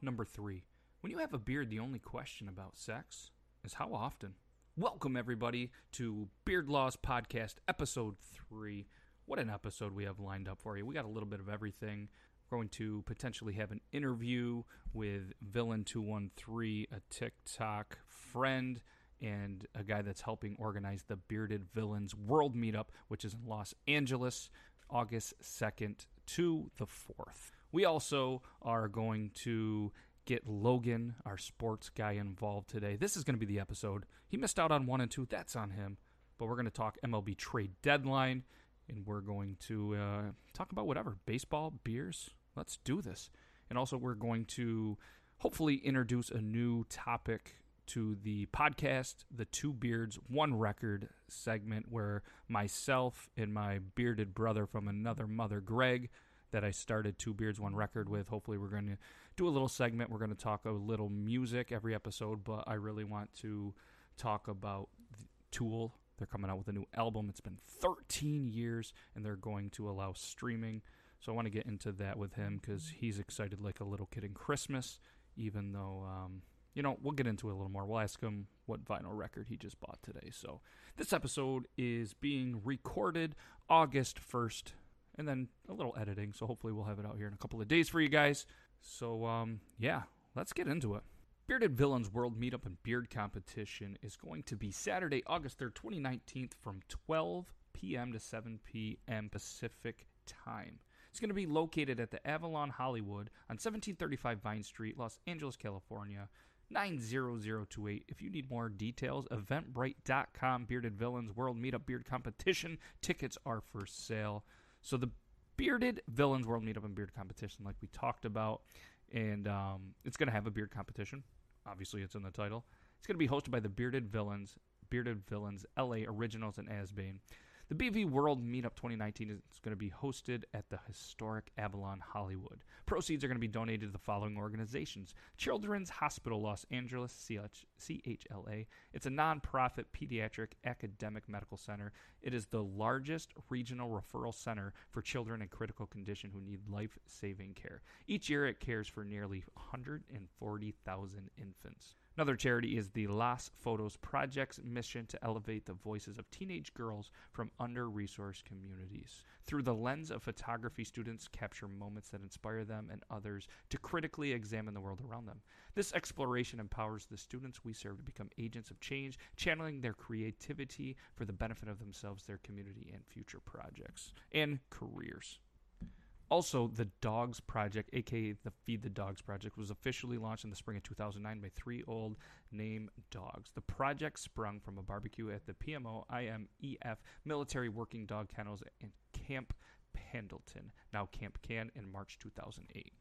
number three. When you have a beard, the only question about sex is how often. Welcome, everybody, to Beard Laws Podcast, episode three. What an episode we have lined up for you. We got a little bit of everything. We're going to potentially have an interview with Villain213, a TikTok friend, and a guy that's helping organize the Bearded Villains World Meetup, which is in Los Angeles, August 2nd to the 4th. We also are going to get Logan, our sports guy, involved today. This is going to be the episode. He missed out on one and two. That's on him. But we're going to talk MLB trade deadline, and we're going to uh, talk about whatever baseball, beers. Let's do this. And also, we're going to hopefully introduce a new topic to the podcast, the Two Beards, One Record segment, where myself and my bearded brother from another mother, Greg, that I started Two Beards One Record with. Hopefully, we're going to do a little segment. We're going to talk a little music every episode, but I really want to talk about Tool. They're coming out with a new album. It's been 13 years, and they're going to allow streaming. So I want to get into that with him because he's excited like a little kid in Christmas, even though. Um, you know, we'll get into it a little more. We'll ask him what vinyl record he just bought today. So, this episode is being recorded August 1st, and then a little editing. So hopefully we'll have it out here in a couple of days for you guys. So um, yeah, let's get into it. Bearded Villains World Meetup and Beard Competition is going to be Saturday, August 3rd, 2019 from 12 p.m. to 7 p.m. Pacific time. It's going to be located at the Avalon Hollywood on 1735 Vine Street, Los Angeles, California. 90028. If you need more details, eventbrite.com. Bearded Villains World Meetup Beard Competition. Tickets are for sale. So the Bearded Villains World Meetup and Beard Competition, like we talked about, and um, it's going to have a beard competition. Obviously, it's in the title. It's going to be hosted by the Bearded Villains, Bearded Villains LA Originals and Asbane. The BV World Meetup 2019 is going to be hosted at the historic Avalon Hollywood. Proceeds are going to be donated to the following organizations Children's Hospital Los Angeles, CHLA. It's a nonprofit pediatric academic medical center. It is the largest regional referral center for children in critical condition who need life saving care. Each year, it cares for nearly 140,000 infants. Another charity is the Las Fotos Project's mission to elevate the voices of teenage girls from under resourced communities. Through the lens of photography, students capture moments that inspire them and others to critically examine the world around them. This exploration empowers the students we serve to become agents of change, channeling their creativity for the benefit of themselves, their community, and future projects and careers. Also, the Dogs Project, aka the Feed the Dogs Project, was officially launched in the spring of 2009 by three old name dogs. The project sprung from a barbecue at the PMO IMEF Military Working Dog Kennels in Camp Pendleton, now Camp Can, in March 2008.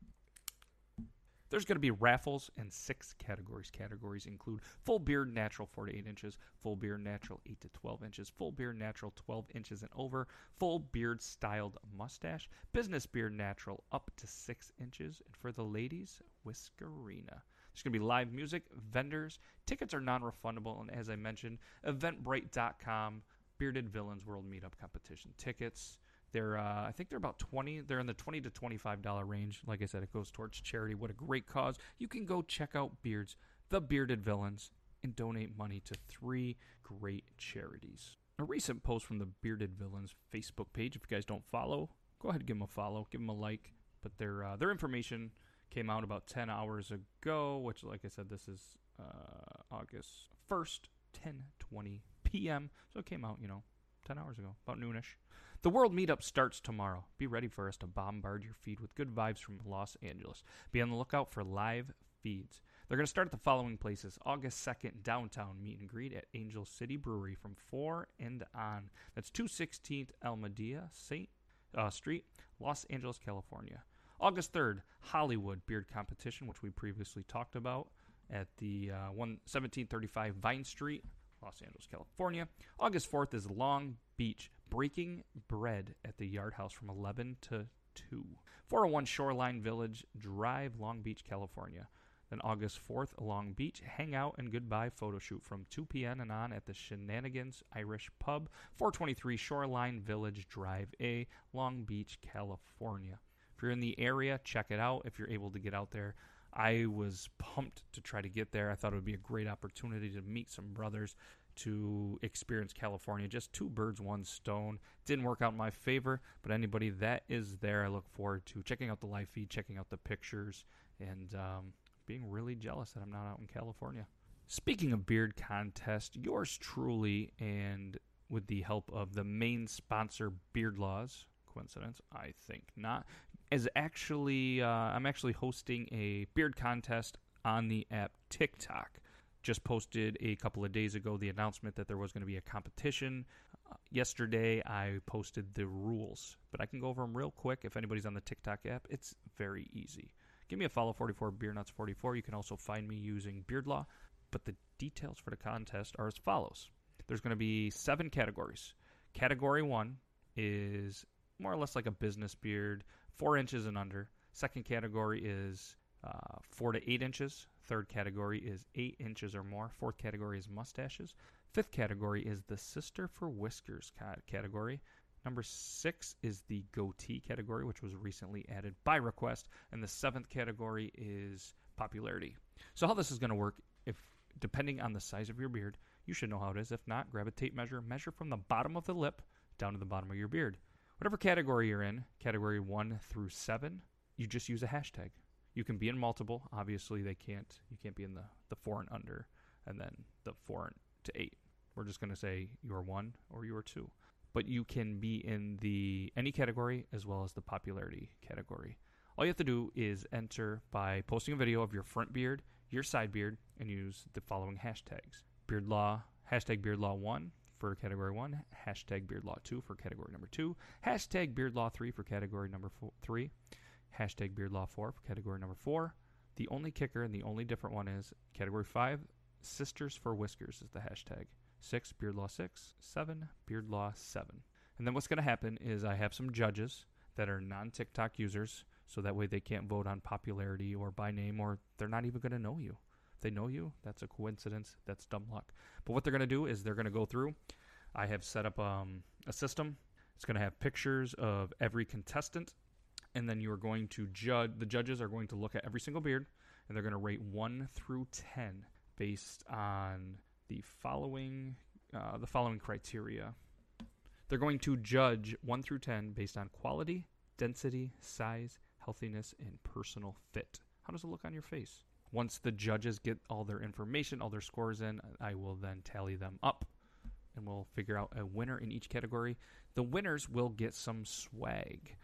There's going to be raffles and six categories. Categories include full beard natural 4 to 8 inches, full beard natural 8 to 12 inches, full beard natural 12 inches and over, full beard styled mustache, business beard natural up to 6 inches, and for the ladies, whiskerina. There's going to be live music, vendors. Tickets are non refundable, and as I mentioned, eventbrite.com, Bearded Villains World Meetup Competition tickets. They're, uh, I think they're about twenty. They're in the twenty to twenty-five dollar range. Like I said, it goes towards charity. What a great cause! You can go check out Beards, the Bearded Villains, and donate money to three great charities. A recent post from the Bearded Villains Facebook page. If you guys don't follow, go ahead and give them a follow, give them a like. But their uh, their information came out about ten hours ago, which, like I said, this is uh, August first, ten twenty p.m. So it came out, you know, ten hours ago, about noonish. The World Meetup starts tomorrow. Be ready for us to bombard your feed with good vibes from Los Angeles. Be on the lookout for live feeds. They're going to start at the following places August 2nd, downtown meet and greet at Angel City Brewery from 4 and on. That's 216th Alameda St. Uh, Street, Los Angeles, California. August 3rd, Hollywood Beard Competition, which we previously talked about at the uh, 1735 Vine Street, Los Angeles, California. August 4th is Long Beach Breaking Bread at the Yard House from 11 to 2. 401 Shoreline Village Drive, Long Beach, California. Then August 4th, Long Beach, hangout and goodbye photo shoot from 2 p.m. and on at the Shenanigans Irish Pub, 423 Shoreline Village Drive A, Long Beach, California. If you're in the area, check it out if you're able to get out there. I was pumped to try to get there. I thought it would be a great opportunity to meet some brothers, to experience California. Just two birds, one stone. Didn't work out in my favor, but anybody that is there, I look forward to checking out the live feed, checking out the pictures, and um, being really jealous that I'm not out in California. Speaking of beard contest, yours truly, and with the help of the main sponsor, Beard Laws, coincidence? I think not. Is actually, uh, I'm actually hosting a beard contest on the app TikTok just posted a couple of days ago the announcement that there was going to be a competition. Uh, yesterday, I posted the rules, but I can go over them real quick if anybody's on the TikTok app. It's very easy. Give me a follow 44 Beer Nuts 44. You can also find me using Beard Law, but the details for the contest are as follows. There's going to be seven categories. Category one is more or less like a business beard, four inches and under. Second category is uh, four to eight inches. Third category is eight inches or more. Fourth category is mustaches. Fifth category is the sister for whiskers category. Number six is the goatee category, which was recently added by request. And the seventh category is popularity. So, how this is going to work, if depending on the size of your beard, you should know how it is. If not, grab a tape measure, measure from the bottom of the lip down to the bottom of your beard. Whatever category you're in, category one through seven, you just use a hashtag. You can be in multiple. Obviously, they can't. You can't be in the the four and under, and then the four to eight. We're just going to say you're one or you're two. But you can be in the any category as well as the popularity category. All you have to do is enter by posting a video of your front beard, your side beard, and use the following hashtags: beard law, hashtag beard law one for category one, hashtag beard law two for category number two, hashtag beard law three for category number four, three, hashtag beardlaw4 for category number four. The only kicker and the only different one is category five, sisters for whiskers is the hashtag. Six, beardlaw six. Seven, beardlaw seven. And then what's going to happen is I have some judges that are non TikTok users, so that way they can't vote on popularity or by name, or they're not even going to know you. If they know you, that's a coincidence. That's dumb luck. But what they're going to do is they're going to go through. I have set up um, a system. It's going to have pictures of every contestant and then you are going to judge. The judges are going to look at every single beard, and they're going to rate one through ten based on the following uh, the following criteria. They're going to judge one through ten based on quality, density, size, healthiness, and personal fit. How does it look on your face? Once the judges get all their information, all their scores in, I will then tally them up and we'll figure out a winner in each category. The winners will get some swag.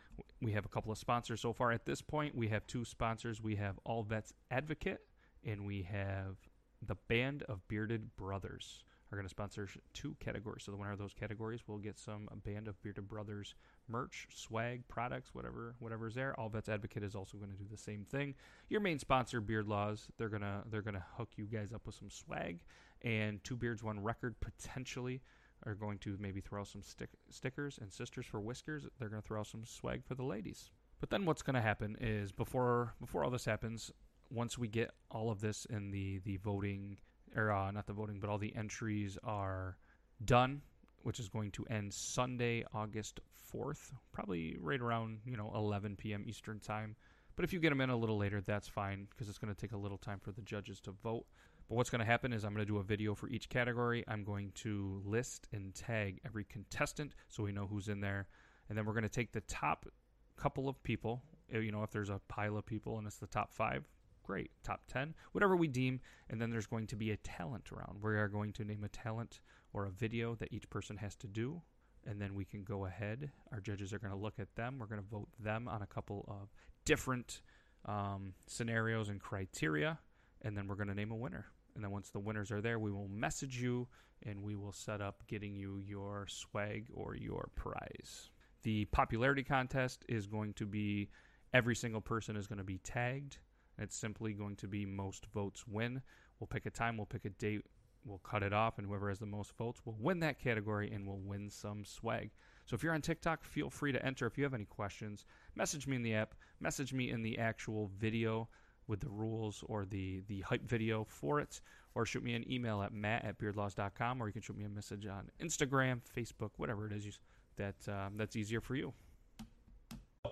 We have a couple of sponsors so far. At this point, we have two sponsors. We have All Vets Advocate, and we have the Band of Bearded Brothers are going to sponsor two categories. So the winner of those categories will get some Band of Bearded Brothers merch, swag, products, whatever whatever's there. All Vets Advocate is also going to do the same thing. Your main sponsor, Beard Laws, they're gonna they're gonna hook you guys up with some swag and Two Beards One Record potentially are going to maybe throw some stick- stickers and sisters for whiskers. They're going to throw some swag for the ladies. But then what's going to happen is before before all this happens, once we get all of this in the the voting or uh, not the voting, but all the entries are done, which is going to end Sunday, August 4th, probably right around, you know, 11 p.m. Eastern Time. But if you get them in a little later, that's fine because it's going to take a little time for the judges to vote. But what's going to happen is I'm going to do a video for each category. I'm going to list and tag every contestant so we know who's in there. And then we're going to take the top couple of people. Uh, you know, if there's a pile of people and it's the top five, great. Top 10, whatever we deem. And then there's going to be a talent round. We are going to name a talent or a video that each person has to do. And then we can go ahead. Our judges are going to look at them. We're going to vote them on a couple of different um, scenarios and criteria. And then we're going to name a winner. And then once the winners are there, we will message you and we will set up getting you your swag or your prize. The popularity contest is going to be every single person is going to be tagged. It's simply going to be most votes win. We'll pick a time, we'll pick a date, we'll cut it off, and whoever has the most votes will win that category and will win some swag. So if you're on TikTok, feel free to enter. If you have any questions, message me in the app, message me in the actual video with the rules or the, the hype video for it, or shoot me an email at matt at beardlaws.com, or you can shoot me a message on Instagram, Facebook, whatever it is you, that um, that's easier for you.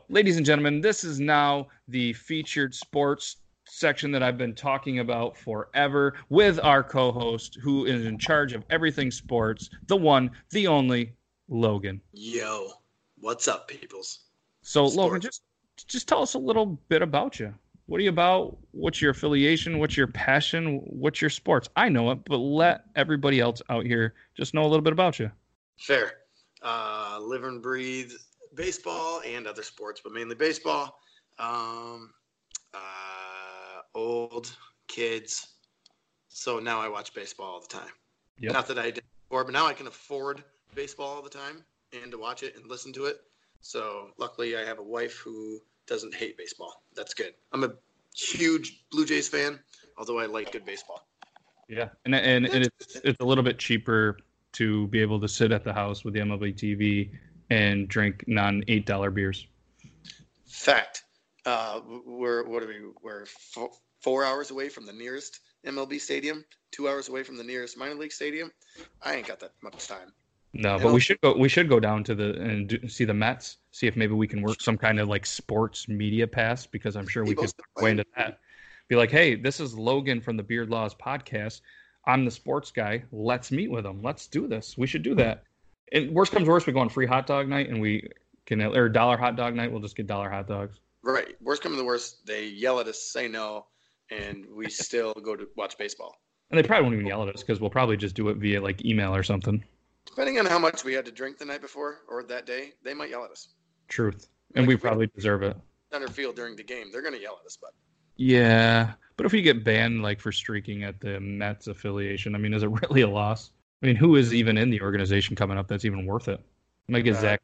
Ladies and gentlemen, this is now the featured sports section that I've been talking about forever with our co host who is in charge of everything sports, the one, the only, Logan. Yo, what's up, peoples? So, Sports. Logan, just just tell us a little bit about you. What are you about? What's your affiliation? What's your passion? What's your sports? I know it, but let everybody else out here just know a little bit about you. Fair. Uh, live and breathe baseball and other sports, but mainly baseball. Um, uh, old kids. So now I watch baseball all the time. Yep. Not that I did before, but now I can afford baseball all the time and to watch it and listen to it. So luckily, I have a wife who doesn't hate baseball. That's good. I'm a huge Blue Jays fan, although I like good baseball. Yeah, and and, and it's it's a little bit cheaper to be able to sit at the house with the MLB TV and drink non eight dollar beers. Fact. Uh, we're what are we? We're four, four hours away from the nearest MLB stadium. Two hours away from the nearest minor league stadium. I ain't got that much time. No, but we should go. We should go down to the and do, see the Mets. See if maybe we can work some kind of like sports media pass because I'm sure we could go into that. Be like, hey, this is Logan from the Beard Laws podcast. I'm the sports guy. Let's meet with him. Let's do this. We should do that. And worst comes worst, we go on free hot dog night and we can or dollar hot dog night. We'll just get dollar hot dogs. Right. Worst comes to the worst, they yell at us, say no, and we still go to watch baseball. And they probably won't even yell at us because we'll probably just do it via like email or something. Depending on how much we had to drink the night before or that day, they might yell at us. Truth, and like we probably deserve it. Center field during the game, they're going to yell at us, but. Yeah, but if you get banned like for streaking at the Mets affiliation, I mean, is it really a loss? I mean, who is even in the organization coming up that's even worth it? I might get uh, Zach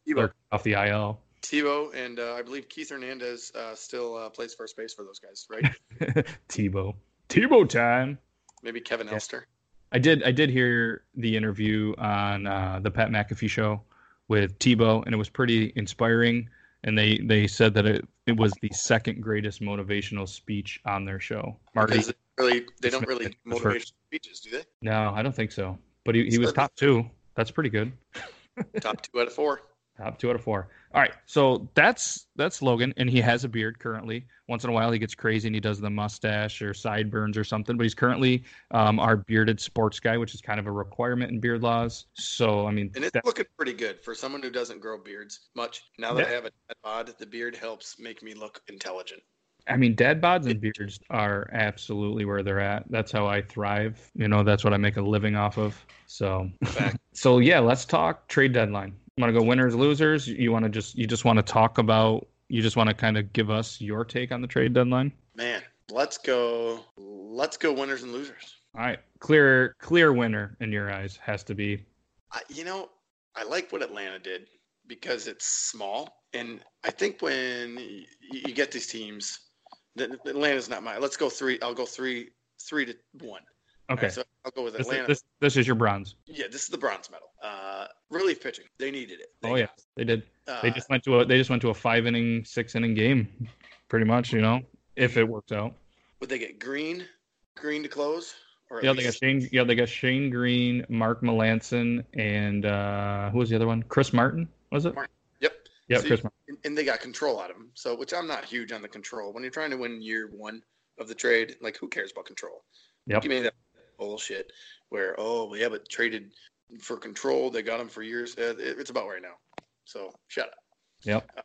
off the IL. Tebow and uh, I believe Keith Hernandez uh, still uh, plays first base for those guys, right? Tebow, Tebow time. Maybe Kevin yeah. Elster. I did. I did hear the interview on uh, the Pat McAfee show with Tebow, and it was pretty inspiring. And they they said that it, it was the second greatest motivational speech on their show. Marty, really, they don't really do motivational speeches, do they? No, I don't think so. But he, he was top two. That's pretty good. top two out of four. Top two out of four. All right, so that's that's Logan, and he has a beard currently. Once in a while, he gets crazy and he does the mustache or sideburns or something. But he's currently um, our bearded sports guy, which is kind of a requirement in beard laws. So I mean, and it's looking pretty good for someone who doesn't grow beards much. Now that I have a dad bod, the beard helps make me look intelligent. I mean, dad bods and beards are absolutely where they're at. That's how I thrive. You know, that's what I make a living off of. So, so yeah, let's talk trade deadline. You want to go winners, losers? You want to just you just want to talk about? You just want to kind of give us your take on the trade deadline? Man, let's go. Let's go winners and losers. All right, clear clear winner in your eyes has to be. you know, I like what Atlanta did because it's small, and I think when you get these teams Atlanta's not mine. Let's go three. I'll go three, three to one. Okay. Right, so I'll go with Atlanta. This, this, this, is your bronze. Yeah, this is the bronze medal. Uh, relief pitching. They needed it. They oh yeah, they did. Uh, they just went to a they just went to a five inning, six inning game, pretty much. You know, if it works out. Would they get Greene, Greene to close? Or yeah, least... they got Shane. Yeah, they got Shane Greene, Mark Melancon, and uh, who was the other one? Chris Martin. Was it? Martin. Yeah, so Chris. You, and they got control out of him. So, which I'm not huge on the control. When you're trying to win year one of the trade, like who cares about control? Yep. Give me that bullshit where oh yeah, but traded for control. They got him for years. Uh, it's about right now. So shut up. Yep. Uh,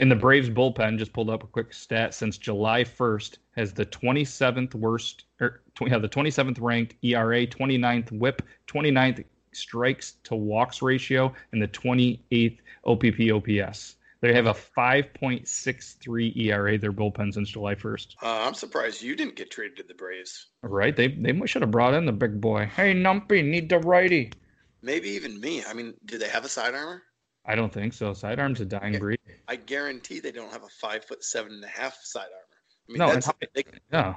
and the Braves bullpen just pulled up a quick stat since July 1st has the 27th worst or yeah, the 27th ranked ERA, 29th WHIP, 29th strikes to walks ratio, and the 28th OPP OPS. They have a 5.63 ERA, their bullpen since July 1st. Uh, I'm surprised you didn't get traded to the Braves. Right? They they should have brought in the big boy. Hey, Numpy, need the righty. Maybe even me. I mean, do they have a sidearmer? I don't think so. Sidearm's a dying breed. I guarantee they don't have a five foot seven and a half sidearmer. I mean, no, that's, they, no.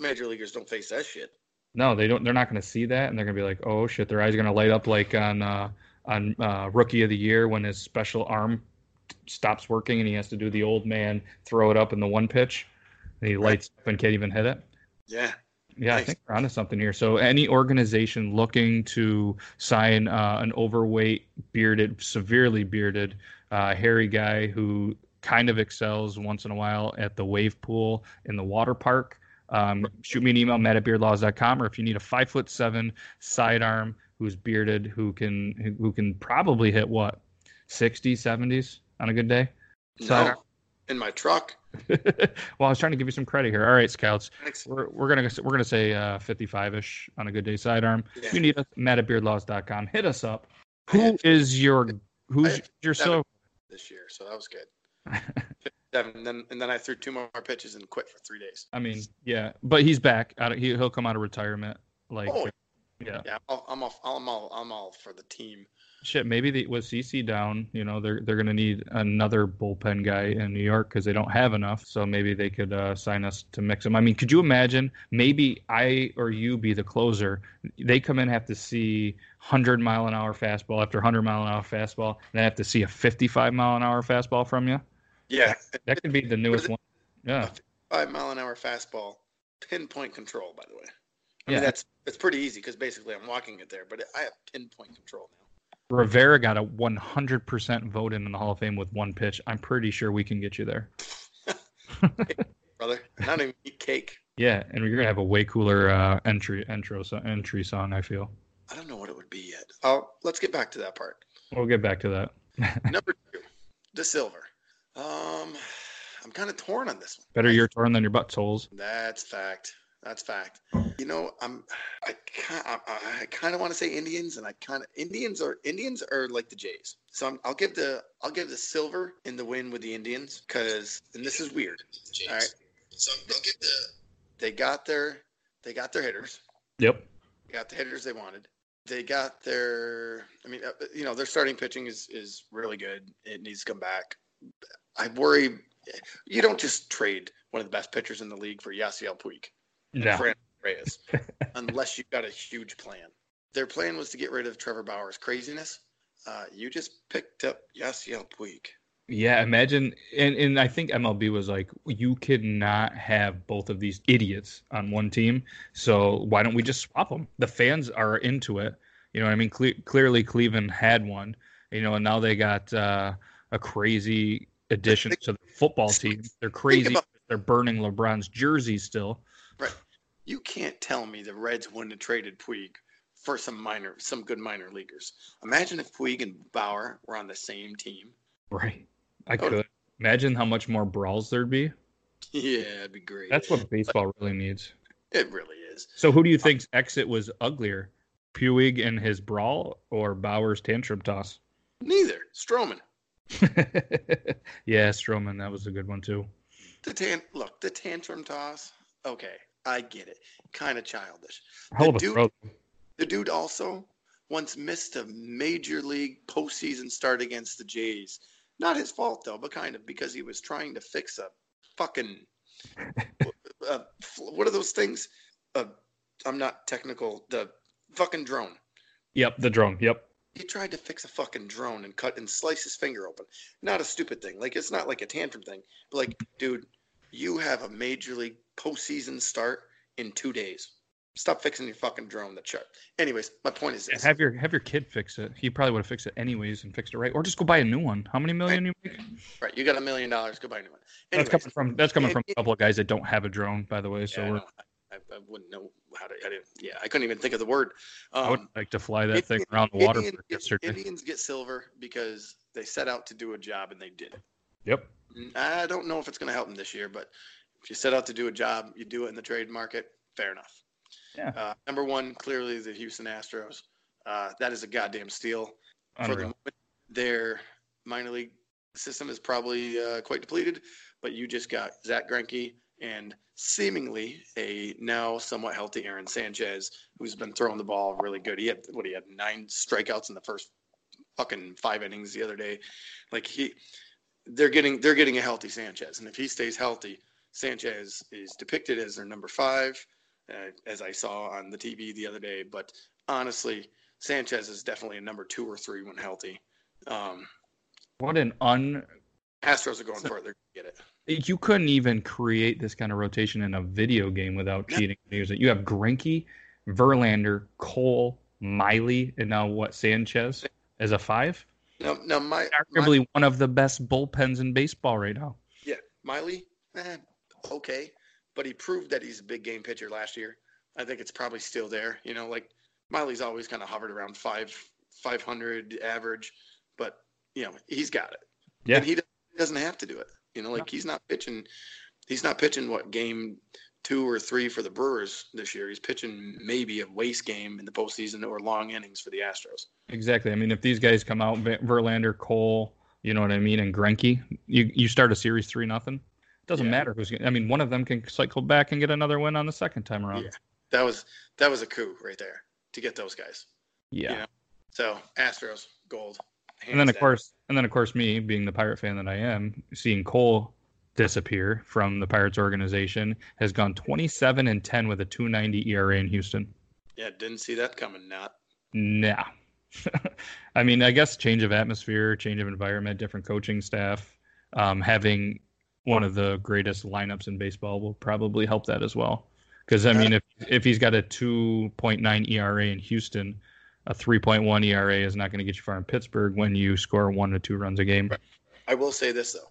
Major leaguers don't face that shit. No, they don't. They're not going to see that, and they're going to be like, "Oh shit!" Their eyes are going to light up like on uh, on uh, Rookie of the Year when his special arm stops working and he has to do the old man throw it up in the one pitch, and he lights up and can't even hit it. Yeah. Yeah, nice. I think we're onto something here. So, any organization looking to sign uh, an overweight, bearded, severely bearded, uh, hairy guy who kind of excels once in a while at the wave pool in the water park, um, shoot me an email, matt at beardlaws.com, or if you need a five foot seven sidearm who's bearded, who can who can probably hit what 60, 70s on a good day. No, in my truck. well, I was trying to give you some credit here. All right, scouts, Thanks. we're, we're gonna we're gonna say uh, 55ish on a good day sidearm. Yeah. You need us, Matt at beardlaws.com. Hit us up. Who is your who's your so? this year, so that was good. Seven, and then and then I threw two more pitches and quit for three days. I mean, yeah, but he's back. Out of, he he'll come out of retirement. Like, Oh. yeah, Yeah, I'll, I'm all, I'm all, I'm all for the team. Shit. Maybe the, with CC down, you know, they're they're gonna need another bullpen guy in New York because they don't have enough. So maybe they could uh, sign us to mix them. I mean, could you imagine? Maybe I or you be the closer. They come in have to see hundred mile an hour fastball after hundred mile an hour fastball, and they have to see a fifty five mile an hour fastball from you. Yeah, That could be the newest one. Yeah, five mile an hour fastball, pinpoint control. By the way, I Yeah. mean that's it's pretty easy because basically I'm walking it there, but I have pinpoint control now. Rivera got a one hundred percent vote in, in the Hall of Fame with one pitch. I'm pretty sure we can get you there. brother. I don't even eat cake. Yeah, and you're gonna have a way cooler uh, entry intro so, entry song. I feel. I don't know what it would be yet. Oh, let's get back to that part. We'll get back to that. Number two, the silver. Um, I'm kind of torn on this one. Better your torn than your buttholes. That's fact. That's fact. You know, I'm. I kind. I, I kind of want to say Indians, and I kind of Indians are Indians are like the Jays. So I'm, I'll give the I'll give the silver in the win with the Indians because, and this is weird. All right. So I'll give the. They got their they got their hitters. Yep. They got the hitters they wanted. They got their. I mean, uh, you know, their starting pitching is is really good. It needs to come back. I worry. You don't just trade one of the best pitchers in the league for Yasiel Puig and No. Fran Reyes unless you've got a huge plan. Their plan was to get rid of Trevor Bauer's craziness. Uh, you just picked up Yasiel Puig. Yeah, imagine, and, and I think MLB was like, you cannot have both of these idiots on one team. So why don't we just swap them? The fans are into it. You know what I mean? Cle- clearly, Cleveland had one, you know, and now they got uh, a crazy addition Think- to the football team. They're crazy. about- They're burning LeBron's jersey still. You can't tell me the Reds wouldn't have traded Puig for some minor, some good minor leaguers. Imagine if Puig and Bauer were on the same team. Right. I Oh. could. Imagine how much more brawls there'd be. Yeah, it'd be great. That's what baseball really needs. it really is. So who do you think's exit was uglier? Puig and his brawl or Bauer's tantrum toss? Neither. Stroman. yeah, Stroman, that was a good one too. The tan look, the tantrum toss. Okay, I get it. Kind of childish. Hell of a dude-. The dude also once missed a major league postseason start against the Jays. Not his fault though, but kind of because he was trying to fix a fucking uh, what are those things? Uh, I'm not technical. The fucking drone. Yep, the drone. Yep. He tried to fix a fucking drone and cut and slice his finger open. Not a stupid thing. Like it's not like a tantrum thing. But like, dude, you have a major league postseason start in two days. Stop fixing your fucking drone that shut. Anyways, my point is this. Have your have your kid fix it. He probably would have fixed it anyways and fixed it right, or just go buy a new one. How many million you make? Right, you got a million dollars. Go buy a new one. That's coming from that's coming it- from a couple of guys that don't have a drone, by the way. So yeah, I, we're. I, I wouldn't know how to. I didn't. Yeah, I couldn't even think of the word. Um, I would like to fly that thing around the water Indian- for yesterday. Indians get silver because they set out to do a job and they did it. Yep. I don't know if it's going to help them this year, but if you set out to do a job, you do it in the trade market. Fair enough. Yeah. Uh, number one, clearly the Houston Astros. Uh, that is a goddamn steal. For the moment, their minor league system is probably uh, quite depleted, but you just got Zack Greinke and seemingly a now somewhat healthy Aaron Sanchez, who's been throwing the ball really good. He had what he had nine strikeouts in the first fucking five innings the other day. Like he, they're getting they're getting a healthy Sanchez, and if he stays healthy, Sanchez is depicted as their number five, uh, as I saw on the TV the other day. But honestly, Sanchez is definitely a number two or three when healthy. Um, What an un Astros are going for it. They're going to get it. you couldn't even create this kind of rotation in a video game without No. cheating. You have Greinke, Verlander, Cole, Miley, and now what? Sanchez as a five. Now, now my, my Arguably one of the best bullpens in baseball right now. yeah, Miley, eh, okay, but he proved that he's a big game pitcher last year. I think it's probably still there. You know, like Miley's always kind of hovered around five, 500 average, but you know he's got it. Yeah. and he doesn't have to do it. You know, like he's not pitching. He's not pitching what game two or three for the Brewers this year. He's pitching maybe a waste game in the postseason or long innings for the Astros. Exactly. I mean, if these guys come out, Verlander, Cole, you know what I mean, and Greinke, you you start a series three nothing. Doesn't Yeah. matter who's. I mean, one of them can cycle back and get another win on the second time around. Yeah. That was that was a coup right there to get those guys. Yeah. Yeah. So Astros gold. and then of down. course, and then of course, me being the Pirate fan that I am, seeing Cole disappear from the Pirates organization has gone 27 and 10 with a 2.90 ERA in Houston. yeah, didn't see that coming. Not Nah. I mean, I guess change of atmosphere, change of environment, different coaching staff, um, having one of the greatest lineups in baseball will probably help that as well. Because I mean, if if he's got a 2.9 ERA in Houston, a 3.1 ERA is not going to get you far in Pittsburgh when you score one to two runs a game. Right. I will say this though.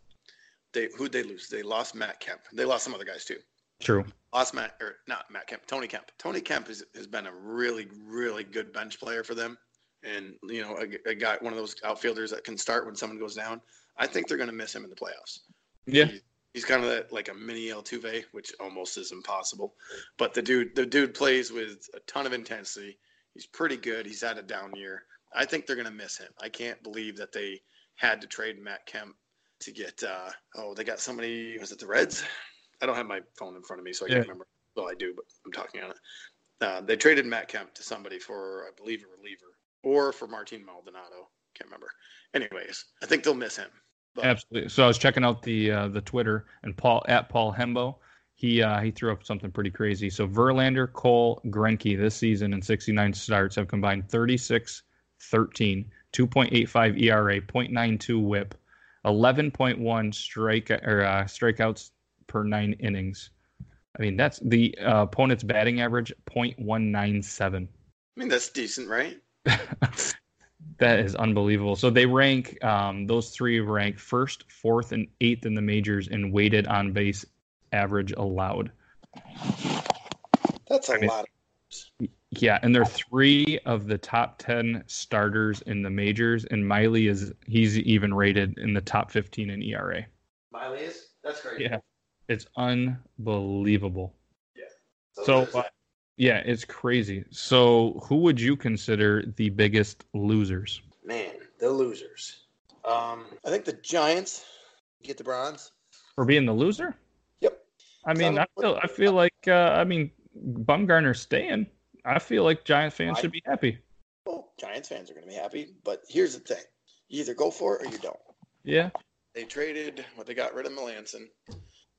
They who'd they lose? They lost Matt Kemp. They lost some other guys too. True. Lost Matt or not Matt Kemp, Tony Kemp. Tony Kemp has, has been a really, really good bench player for them. And you know, a, a guy, one of those outfielders that can start when someone goes down. I think they're going to miss him in the playoffs. Yeah. He- he's kind of that, like a mini Altuve, which almost is impossible. But the dude, the dude plays with a ton of intensity. He's pretty good. He's had a down year. I think they're going to miss him. I can't believe that they had to trade Matt Kemp to get. Uh, oh, they got somebody. Was it the Reds? I don't have my phone in front of me, so I Yeah. can't remember. Well, I do, but I'm talking on it. Uh, they traded Matt Kemp to somebody for, I believe, a reliever or for Martin Maldonado. Can't remember. Anyways, I think they'll miss him. But Absolutely. So I was checking out the uh, the Twitter and Paul at Paul Hembo. He uh, he threw up something pretty crazy. So Verlander, Cole, Greinke this season in 69 starts have combined 36, 13, 2.85 ERA, 0.92 WHIP, 11.1 strike or uh, strikeouts per nine innings. I mean that's the uh, opponent's batting average 0.197. I mean, that's decent, right? That is unbelievable. So they rank um, those three rank first, fourth, and eighth in the majors in weighted on base average allowed. That's a I mean- lot. Yeah, and they're three of the top ten starters in the majors, and Miley is he's even rated in the top fifteen in ERA. Miley is. That's great. Yeah, it's unbelievable. So, So, uh, that. Yeah, it's crazy. So who would you consider the biggest losers? man, the losers. Um, I think the Giants get the bronze. For being the loser? Yep. I mean, I feel I feel like uh, I mean Bumgarner's staying. I feel like Giant fans I- should be happy. Well, Giants fans are going to be happy, but here's the thing: you either go for it or you don't. Yeah, They traded. What they got rid of Melancon,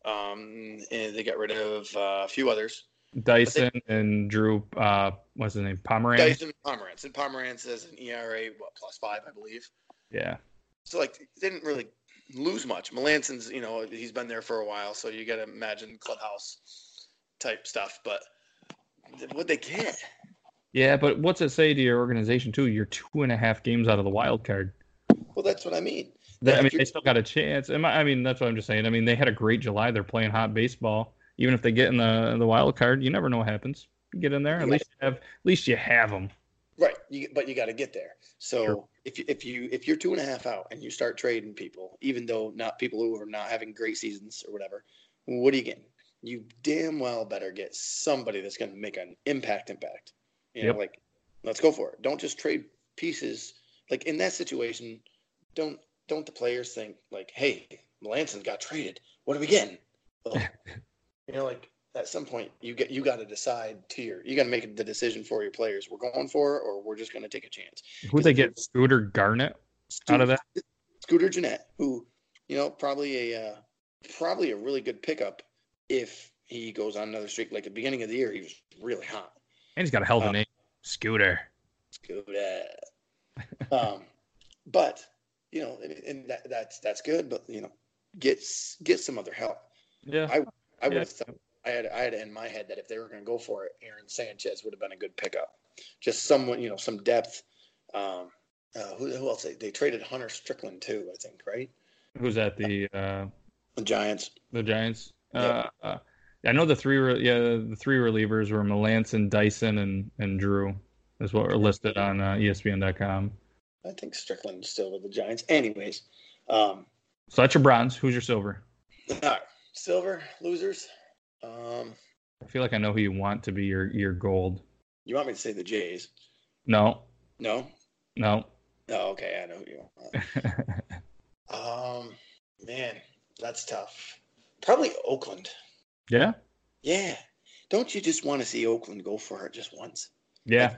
um, and they got rid of uh, a few others. Dyson and Drew. Uh, what's his name? Pomeranz. Dyson Pomeranz, and Pomeranz has an ERA what plus five, I believe. Yeah, So like they didn't really lose much. Melancon's, you know, he's been there for a while, so you got to imagine clubhouse type stuff. But what they get? yeah. But what's it say to your organization too? You're two and a half games out of the wild card. Well, that's what I mean. They- Yeah, I mean, they still got a chance. I mean, that's what I'm just saying. I mean, they had a great July. They're playing hot baseball. Even if they get in the the wild card, you never know what happens. You get in there. At least you have. At least you have them. Right, you, but you got to get there. So Sure. if you, if you if you're two and a half out and you start trading people, even though not people who are not having great seasons or whatever, what are you getting? You damn well better get somebody that's going to make an impact. Impact. You know, Yep. like let's go for it. Don't just trade pieces. Like in that situation, don't don't the players think like, hey, Melancon got traded. What are we getting? Well, you know, like at some point you get you got to decide tier. You got to make the decision for your players. We're going for it, or we're just going to take a chance. Who they get? Scooter Gennett out of that. Scooter Gennett, who you know probably a uh, probably a really good pickup if he goes on another streak. Like at the beginning of the year, he was really hot. And he's got a hell of a Uh, name, Scooter. Scooter. um, but you know, and, and that, that's that's good. But you know, get get some other help. Yeah, I I would Yeah. have thought I had I had in my head that if they were going to go for it, Aaron Sanchez would have been a good pickup. Just someone, you know, some depth. Um, uh, who, who else? They, they traded Hunter Strickland too, I think, right? who's at the uh, The Giants. the Giants? Yeah. Uh, uh, I know the three, re- yeah, the three relievers were Melancon, Dyson, and and Drew, is what are listed on uh, ESPN.com. I think Strickland's still with the Giants. Anyways, um, So that's your bronze. Who's your silver? all right, silver losers. Um, I feel like I know who you want to be your your gold. you want me to say the Jays? No, No. no. Oh, okay. I know who you want. Um, man, that's tough. Probably Oakland. yeah, Yeah. Don't you just want to see Oakland go for it just once? yeah.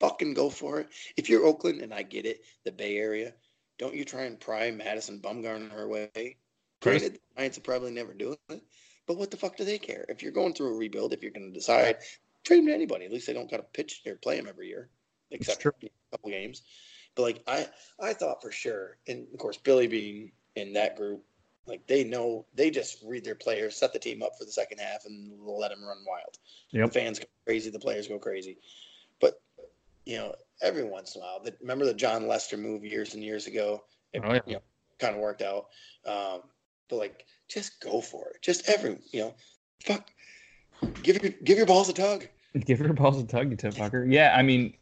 Fucking go for it. If you're Oakland, and I get it, the Bay Area, don't you try and pry Madison Bumgarner away. Granted, the Giants will probably never do it, but what the fuck do they care? If you're going through a rebuild, if you're going to decide, trade him to anybody. At least they don't got to pitch or play him every year, except for a couple games. But like I, I thought for sure, and of course Billy being in that group, like they know they just read their players, set the team up for the second half, and let them run wild. Yep. The fans go crazy, the players go crazy. But you know, every once in a while, the, remember the Jon Lester move years and years ago? It, Oh, yeah. you know, kind of worked out. Um, but like, just go for it. Just every, you know, fuck, give your give your balls a tug. Give your balls a tug, you tip fucker. Yeah, I mean,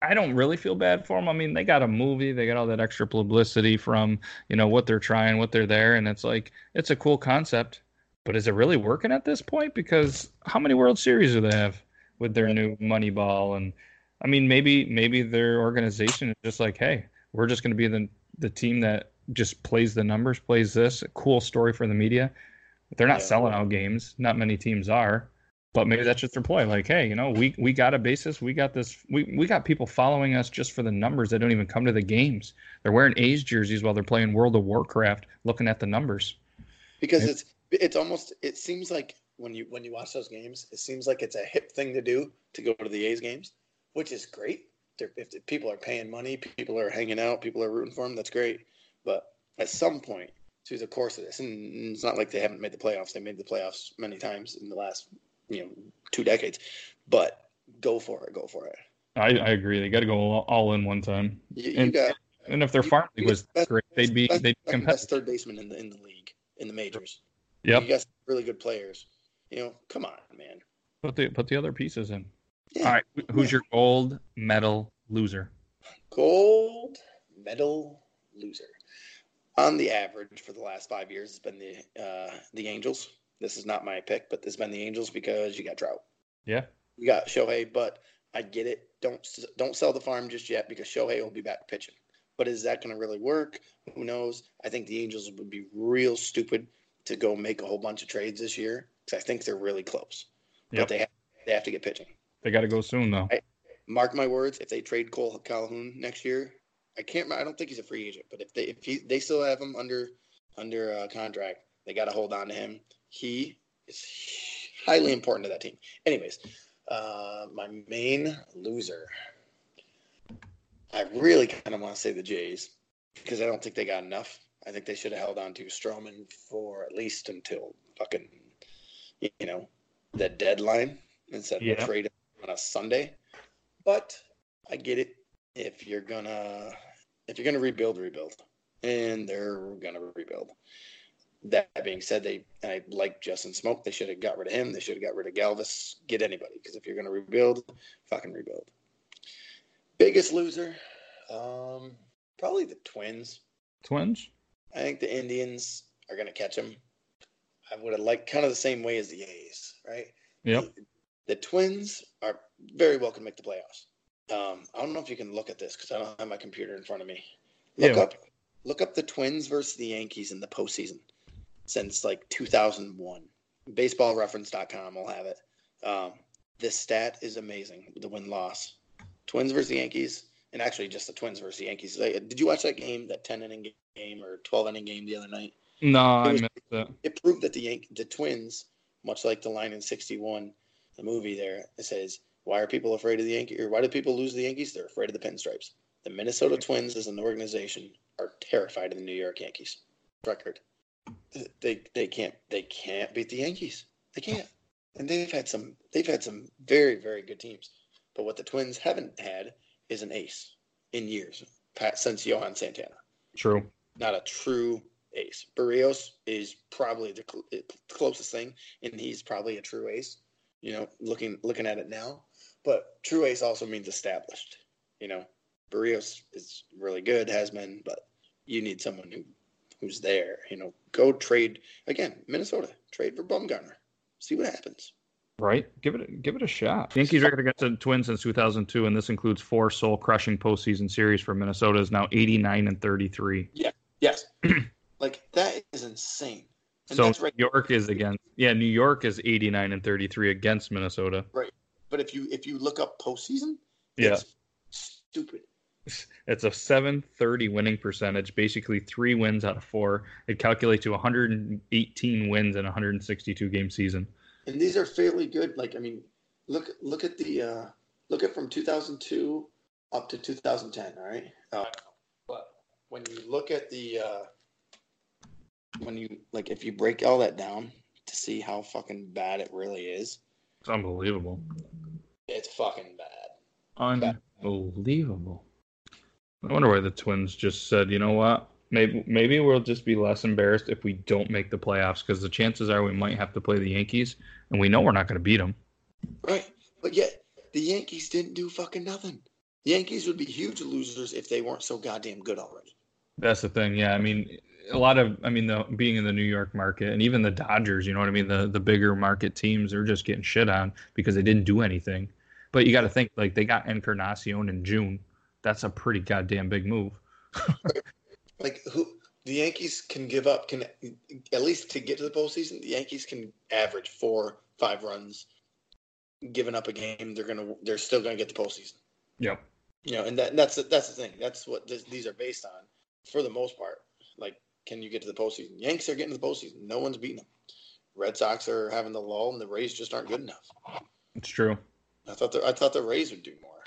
I don't really feel bad for them. I mean, they got a movie, they got all that extra publicity from you know what they're trying, what they're there, and it's like it's a cool concept. But is it really working at this point? Because how many World Series do they have with their new Moneyball? And I mean, maybe maybe their organization is just like, hey, we're just going to be the the team that just plays the numbers, plays this. A cool story for the media. They're not Yeah. selling out games. Not many teams are. But maybe that's just their ploy. Like, hey, you know, we we got a basis. We got this. We we got people following us just for the numbers. They don't even come to the games. They're wearing A's jerseys while they're playing World of Warcraft, looking at the numbers. because it's it's almost it seems like when you when you watch those games, it seems like it's a hip thing to do to go to the A's games, which is great. They're, if people are paying money, people are hanging out, people are rooting for them. That's great. But at some point through the course of this, and it's not like they haven't made the playoffs. They made the playoffs many times in the last you know two decades. But go for it. Go for it. I, I agree. They got to go all, all in one time. You, you And- got And if their farm league was best- great, they'd be best, they'd be second competitive. best third baseman in the in the league in the majors. Yep. You got really good players. You know, come on, man. Put the put the other pieces in. Yeah. All right. wh- Who's your gold medal loser? Gold medal loser. On the average for the last five years, it's been the uh, the Angels. This is not my pick, but this has been the Angels because you got Trout, Yeah. you got Shohei. But I get it. Don't don't sell the farm just yet because Shohei will be back pitching. But is that going to really work? Who knows? I think the Angels would be real stupid to go make a whole bunch of trades this year because I think they're really close. Yep. But they have, they have to get pitching. They got to go soon though. mark my words, if they trade Kole Calhoun next year, I can't. I don't think he's a free agent, but if they if he they still have him under under uh, contract, they got to hold on to him. He is highly important to that team. Anyways, uh, my main loser. I really kind of want to say the Jays because I don't think they got enough. I think they should have held on to Stroman for at least until fucking, you know, the deadline instead of Yeah. trade him on a Sunday. But I get it. If you're gonna if you're gonna rebuild, rebuild, and they're gonna rebuild. That being said, they I like Justin Smoak. They should have got rid of him. They should have got rid of Galvis. Get anybody because if you're gonna rebuild, fucking rebuild. Biggest loser, um, probably the Twins. Twins. I think the Indians are gonna catch them. I would have liked kind of the same way as the A's, right? Yep. The, the Twins are very well can make the playoffs. Um, I don't know if you can look at this because I don't have my computer in front of me. Look Yeah. up, look up the Twins versus the Yankees in the postseason since like 2001. BaseballReference.com will have it. Um, this stat is amazing. The win loss, Twins versus the Yankees, and actually just the Twins versus the Yankees. Did you watch that game, that 10 inning game or 12 inning game the other night? No, I was- missed it. it proved that the Yank- the Twins, much like the line in '61, the movie there, it says, "Why are people afraid of the Yankees? Or why do people lose the Yankees? They're afraid of the pinstripes." The Minnesota Twins, as an organization, are terrified of the New York Yankees. Record. They they can't they can't beat the Yankees. They can't. And they've had some they've had some very very good teams, but what the Twins haven't had is an ace in years, since Johan Santana True. not a true ace. Berrios is probably the cl- eh, closest thing, and he's probably a true ace. You know, looking looking at it now, but true ace also means established. You know, Berrios is really good, has been, but you need someone who who's there. You know, go trade again, Minnesota. Trade for Bumgarner. See what happens. Right, give it give it a shot. Yankees record against the Twins since 2002, and this includes four soul crushing postseason series for Minnesota is now 89 and 33. Yeah, yes, like that is insane. And so right. New York is against yeah, New York is 89 and 33 against Minnesota. Right, but if you if you look up postseason, yeah, stupid. It's a 730 winning percentage, basically three wins out of four. It calculates to 118 wins in a 162 game season and these are fairly good. Like I mean, look look at the uh, look at from 2002 up to 2010. All right, uh, but when you look at the uh, when you like if you break all that down to see how fucking bad it really is, it's unbelievable. It's fucking bad. Unbelievable. I wonder why the Twins just said, you know what? Maybe maybe we'll just be less embarrassed if we don't make the playoffs because the chances are we might have to play the Yankees, and we know we're not going to beat them. Right, but yet the Yankees didn't do fucking nothing. The Yankees would be huge losers if they weren't so goddamn good already. That's the thing. Yeah, I mean, a lot of, I mean, the being in the New York market and even the Dodgers, you know what I mean. The the bigger market teams are just getting shit on because they didn't do anything. But you got to think like they got Encarnacion in June. That's a pretty goddamn big move. like who the Yankees can give up can at least to get to the postseason. The Yankees can average four, five runs, giving up a game. They're gonna they're still gonna get the postseason. Yep. You know, and that, that's that's the thing. That's what this, these are based on for the most part. Like, can you get to the postseason? Yanks are getting to the postseason. No one's beating them. Red Sox are having the lull, and the Rays just aren't good enough. It's true. I thought the, I thought the Rays would do more.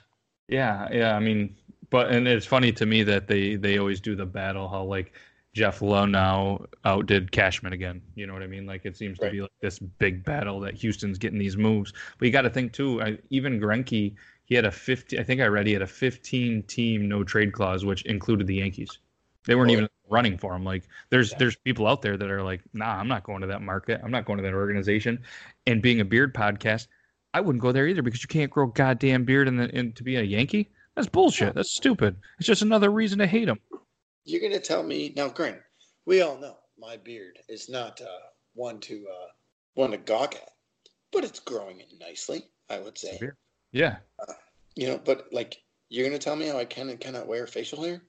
Yeah, yeah. I mean, but and it's funny to me that they they always do the battle how like Jeff Luhnow outdid Cashman again. You know what I mean? Like it seems right. to be like this big battle that Houston's getting these moves. But you got to think too. I, even Greinke, he had a 50. I think I read he had a 15 team no trade clause, which included the Yankees. They weren't oh. even running for him. Like there's yeah. there's people out there that are like, nah, I'm not going to that market. I'm not going to that organization. And being a beard podcast, I wouldn't go there either because you can't grow goddamn beard in the in, to be a Yankee. That's bullshit. That's stupid. It's just another reason to hate him. You're gonna tell me now, Grant? We all know my beard is not uh, one to uh, one to gawk at, but it's growing it nicely. I would say. Yeah. Uh, you know, but like, you're gonna tell me how I can and cannot wear facial hair?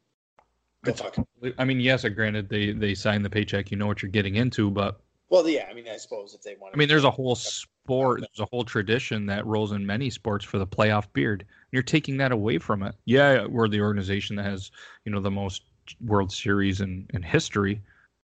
I mean, yes, uh, granted they they sign the paycheck, you know what you're getting into, but well, yeah, I mean, I suppose if they want. I mean, there's a whole sport, there's a whole tradition that rolls in many sports for the playoff beard. You're taking that away from it. Yeah, we're the organization that has, you know, the most World Series in, in history,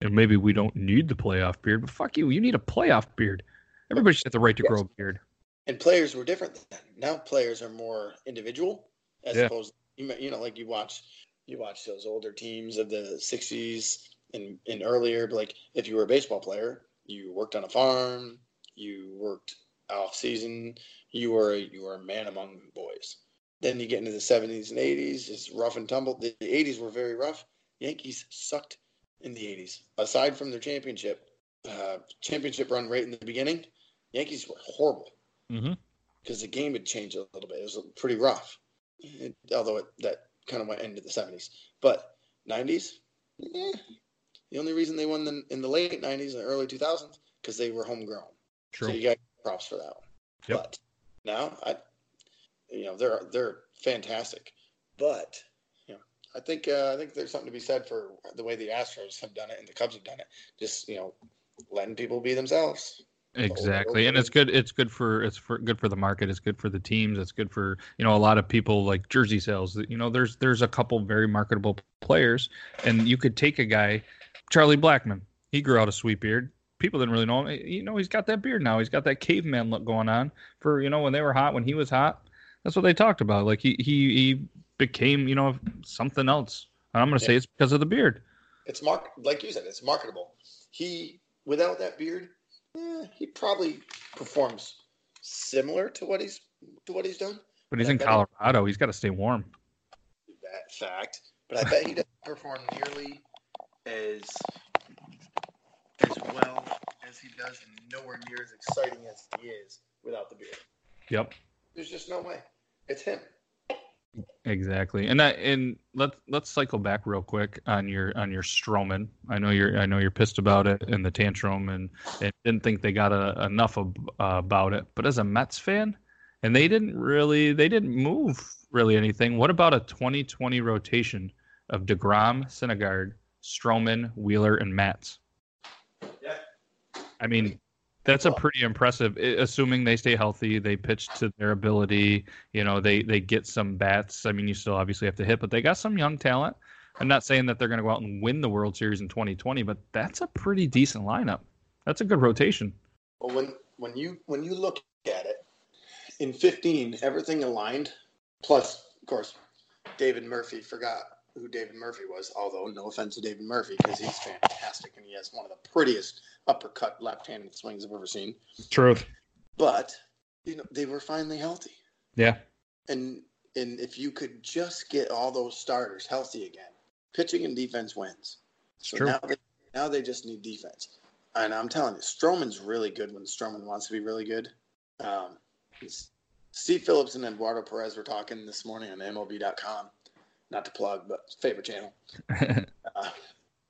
and maybe we don't need the playoff beard, but fuck you, you need a playoff beard. Everybody should have the right to yes. grow a beard. And players were different then. Now players are more individual, as yeah. opposed, you you know, like you watch, you watch those older teams of the '60s and, and earlier. Like if you were a baseball player, you worked on a farm, you worked off season, you were you were a man among boys. Then you get into the 70s and 80s, it's rough and tumble. The, the 80s were very rough. Yankees sucked in the 80s. Aside from their championship, uh, championship run right in the beginning, Yankees were horrible because mm-hmm. the game had changed a little bit. It was pretty rough, it, although it, that kind of went into the 70s. But 90s, eh, the only reason they won the, in the late 90s and early 2000s because they were homegrown. True. So you got props for that one. Yep. But now I you know they're they're fantastic, but you know I think uh, I think there's something to be said for the way the Astros have done it and the Cubs have done it. Just you know letting people be themselves. Exactly, and it's good. It's good for it's for good for the market. It's good for the teams. It's good for you know a lot of people like jersey sales. You know, there's there's a couple very marketable players, and you could take a guy, Charlie Blackmon. He grew out a sweet beard. People didn't really know him. You know, he's got that beard now. He's got that caveman look going on. For you know, when they were hot, when he was hot, that's what they talked about. Like he he he became you know something else. And I'm going to yeah. say it's because of the beard. It's mark like you said. It's marketable. He without that beard, Eh, he probably performs similar to what he's to what he's done. But he's in Colorado. He's got to stay warm. That fact, but I bet he doesn't perform nearly as as well as he does, and nowhere near as exciting as he is without the beard. Yep. There's just no way. It's him. Exactly, and that and let's let's cycle back real quick on your on your Stroman. I know you're I know you're pissed about it and the tantrum and, and didn't think they got a, enough of, uh, about it. But as a Mets fan, and they didn't really they didn't move really anything. What about a 2020 rotation of Degrom, Syndergaard, Stroman, Wheeler, and Matz? Yeah. I mean, that's a pretty impressive. Assuming they stay healthy, they pitch to their ability. You know, they they get some bats. I mean, you still obviously have to hit, but they got some young talent. I'm not saying that they're going to go out and win the World Series in 2020, but that's a pretty decent lineup. That's a good rotation. Well, when when you when you look at it, in 15, everything aligned. Plus, of course, David Murphy forgot who David Murphy was. Although, no offense to David Murphy, because he's fantastic and he has one of the prettiest uppercut left-handed swings I've ever seen. Truth. But you know, they were finally healthy. Yeah. And and if you could just get all those starters healthy again, pitching and defense wins. So True. now they, now they just need defense. And I'm telling you, Stroman's really good when Stroman wants to be really good. Um, Steve Phillips and Eduardo Perez were talking this morning on MLB.com. Not to plug, but favorite channel. Uh,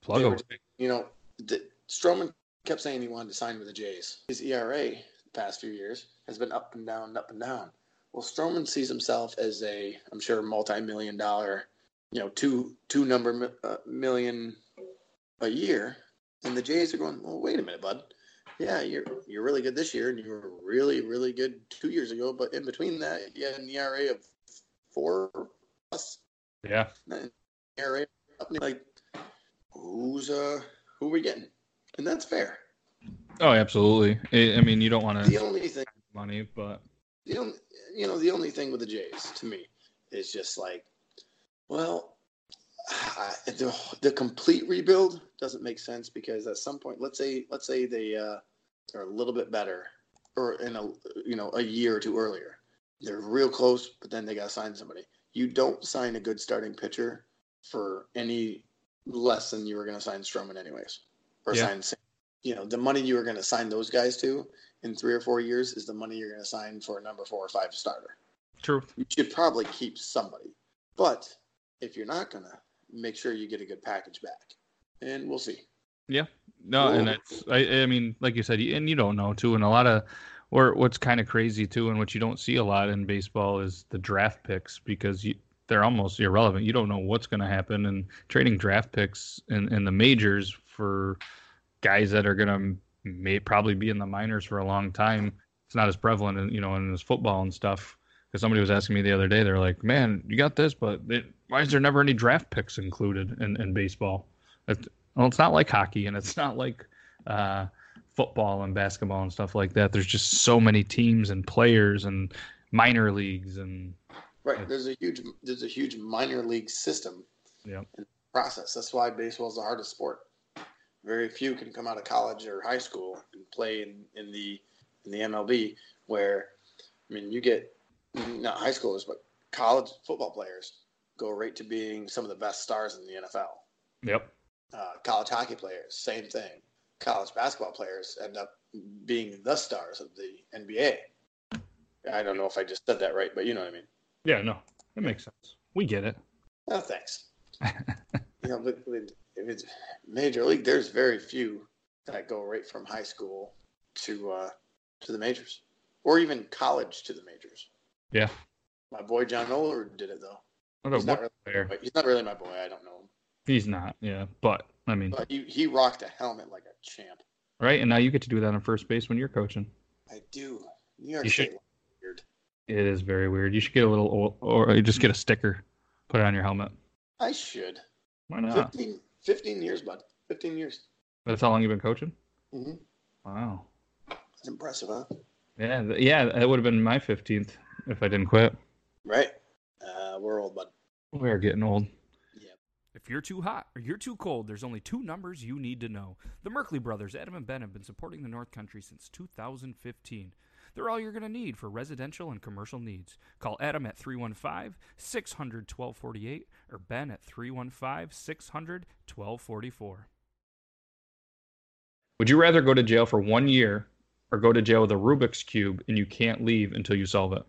Plug away. you know, the, Stroman kept saying he wanted to sign with the Jays. His ERA the past few years has been up and down, up and down. Well, Stroman sees himself as a, I'm sure, multi-million dollar, you know, two two number uh, million a year, and the Jays are going. Well, wait a minute, bud. Yeah, you're you're really good this year, and you were really really good two years ago. But in between that, you had an ERA of four plus. Yeah. and ERA up, and you're like, who's uh who are we getting? And that's fair. Oh, absolutely. I I mean, you don't want to. The only thing money, but the only you know the only thing with the Jays to me is just like, well, I, the the complete rebuild doesn't make sense because at some point, let's say let's say they uh, are a little bit better, or in a you know a year or two earlier, they're real close, but then they got to sign somebody. You don't sign a good starting pitcher for any less than you were going to sign Stroman anyways, or Yeah. sign. You know the money you were going to sign those guys to in three or four years is the money you're going to sign for a number four or five starter. True. You should probably keep somebody, but if you're not going to, make sure you get a good package back, and we'll see. Yeah. No, and Cool. it's I, I mean, like you said, and you don't know too, and a lot of or what's kind of crazy too, and what you don't see a lot in baseball is the draft picks because you, they're almost irrelevant. You don't know what's going to happen, and trading draft picks in, in the majors for guys that are going to may probably be in the minors for a long time. It's not as prevalent, in, you know, in this football and stuff. Because somebody was asking me the other day, they're like, "Man, you got this, but it, why is there never any draft picks included in, in baseball?" It, well, it's not like hockey, and it's not like uh, football and basketball and stuff like that. There's just so many teams and players and minor leagues and Right. There's a huge there's a huge minor league system Yep. and process. That's why baseball is the hardest sport. Very few can come out of college or high school and play in, in the in the MLB. Where I mean, you get not high schoolers, but college football players go right to being some of the best stars in the NFL. yep, Uh, college hockey players, same thing. College basketball players end up being the stars of the NBA. I don't know if I just said that right, but you know what I mean. yeah, no, it makes sense. We get it. Oh, thanks. you know, but, but if it's major league, there's very few that go right from high school to uh, to the majors, or even college to the majors. Yeah. My boy John Olerud did it though. What He's a not, really, player. he's not really my boy. I don't know him, He's not, yeah, but I mean, but he he rocked a helmet like a champ. right? And now you get to do that on first base when you're coaching. I do. New York You should- Weird. It is very weird. You should get a little, or or you just get a sticker, put it on your helmet. I should. Why not? 15, 15 years, bud. 15 years. That's how long you've been coaching. hmm Wow. That's impressive, huh? Yeah, th- yeah, that would have been my 15th if I didn't quit. Right. Uh, we're old, bud. We are getting old. If you're too hot or you're too cold, there's only two numbers you need to know. The Merkley brothers, Adam and Ben, have been supporting the North Country since 2015. They're all you're going to need for residential and commercial needs. Call Adam at 315 600 1248 or Ben at 315 600 1244. Would you rather go to jail for one year or go to jail with a Rubik's cube and you can't leave until you solve it?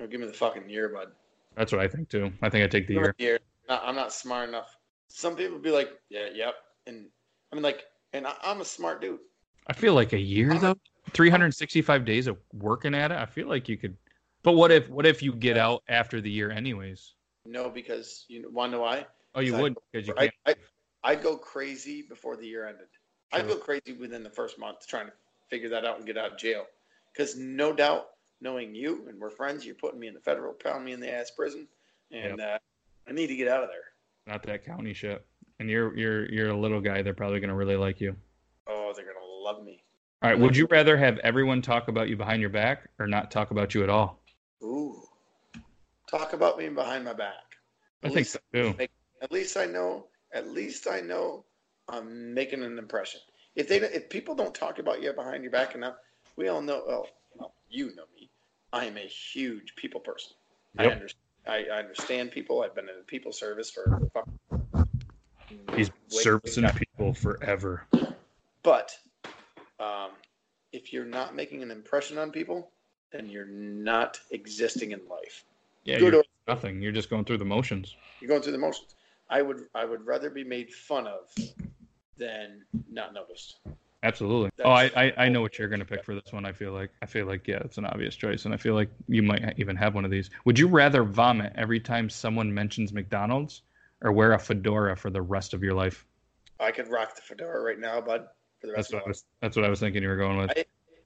Or give me the fucking year, bud. That's what I think too. I think I take the year. year. I'm not smart enough. Some people be like, yeah, yep, and I mean like, and I, I'm a smart dude. I feel like a year though, 365 days of working at it. I feel like you could. But what if what if you get Yeah. out after the year anyways? No, because you want to know why? Oh, you would because you I, can't. I, I'd go crazy before the year ended. I'd go crazy within the first month trying to figure that out and get out of jail. Because no doubt, knowing you and we're friends, you're putting me in the federal, pound me in the ass prison, and uh, I need to get out of there. Not that county shit. And you're you're you're a little guy. They're probably gonna really like you. Oh, they're gonna love me. All right. Would you rather have everyone talk about you behind your back or not talk about you at all? Ooh, talk about me behind my back. I At think least so too. make- At least I know. At least I know I'm making an impression. If they, if people don't talk about you behind your back enough, we all know. Well, well you know me. I am a huge people person. I, Yep. I, I understand people. I've been in people service for. He's servicing people forever. But um, if you're not making an impression on people, then you're not existing in life. Yeah, Good you're or- nothing. You're just going through the motions. You're going through the motions. I would I would rather be made fun of than not noticed. Absolutely. That's- Oh, I, I, I know what you're gonna pick for this one. I feel like I feel like yeah, it's an obvious choice, and I feel like you might even have one of these. Would you rather vomit every time someone mentions McDonald's, or wear a fedora for the rest of your life? I could rock the fedora right now, bud, for the That's rest what of I my life. was. That's what I was thinking you were going with. I-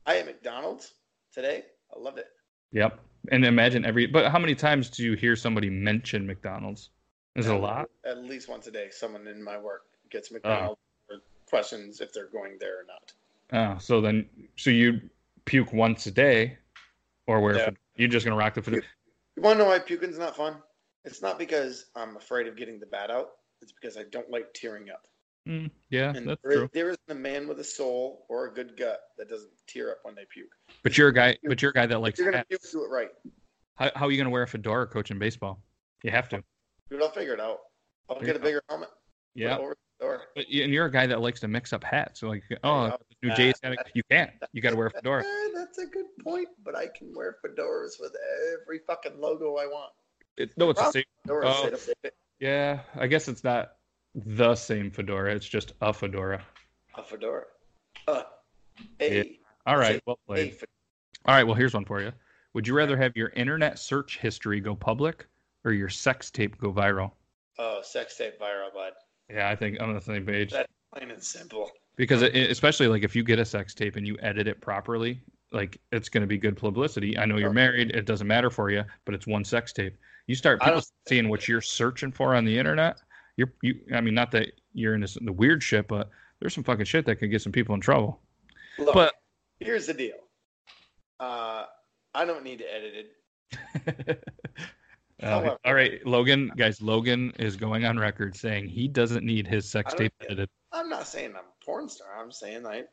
I ate McDonald's today. I loved it. Yep. And imagine every. But how many times do you hear somebody mention McDonald's? Is it a lot? At least once a day, someone in my work gets McDonald's questions if they're going there or not. Oh, so then, so you puke once a day, or where Yeah. You're just gonna rock the fedora. You want to know why puking's not fun? It's not because I'm afraid of getting the bad out. It's because I don't like tearing up. Mm, yeah, And that's there, is, true. there isn't a man with a soul or a good gut that doesn't tear up when they puke. But you're a guy. But you're a guy that likes you're gonna puke, do it right. How, how are you going to wear a fedora coaching baseball? You have to. Dude, I'll figure it out. I'll There get a bigger helmet. Yeah. The door. But and you're a guy that likes to mix up hats. So like, oh, yeah. new Jays hat. You can't. You got to wear a fedora. That's a good point, but I can wear fedoras with every fucking logo I want. It, no, it's the same. Fedora, Oh. sit up there, Yeah, I guess it's not the same fedora. It's just a fedora. a fedora. Uh, a, All right. Well played. All right. Well, here's one for you. Would you rather have your internet search history go public or your sex tape go viral? Oh, sex tape viral, bud. Yeah, I think I'm on the same page. That- Plain and simple. because it, especially like if you get a sex tape and you edit it properly like it's going to be good publicity i know you're married it doesn't matter for you but it's one sex tape you start people seeing what you're searching for on the internet you're you i mean not that you're in this, the weird shit but there's some fucking shit that could get some people in trouble Look, But- here's the deal. Uh, I don't need to edit it. Uh, all right logan guys logan is going on record saying he doesn't need his sex tape edited I'm not saying I'm a porn star. I'm saying I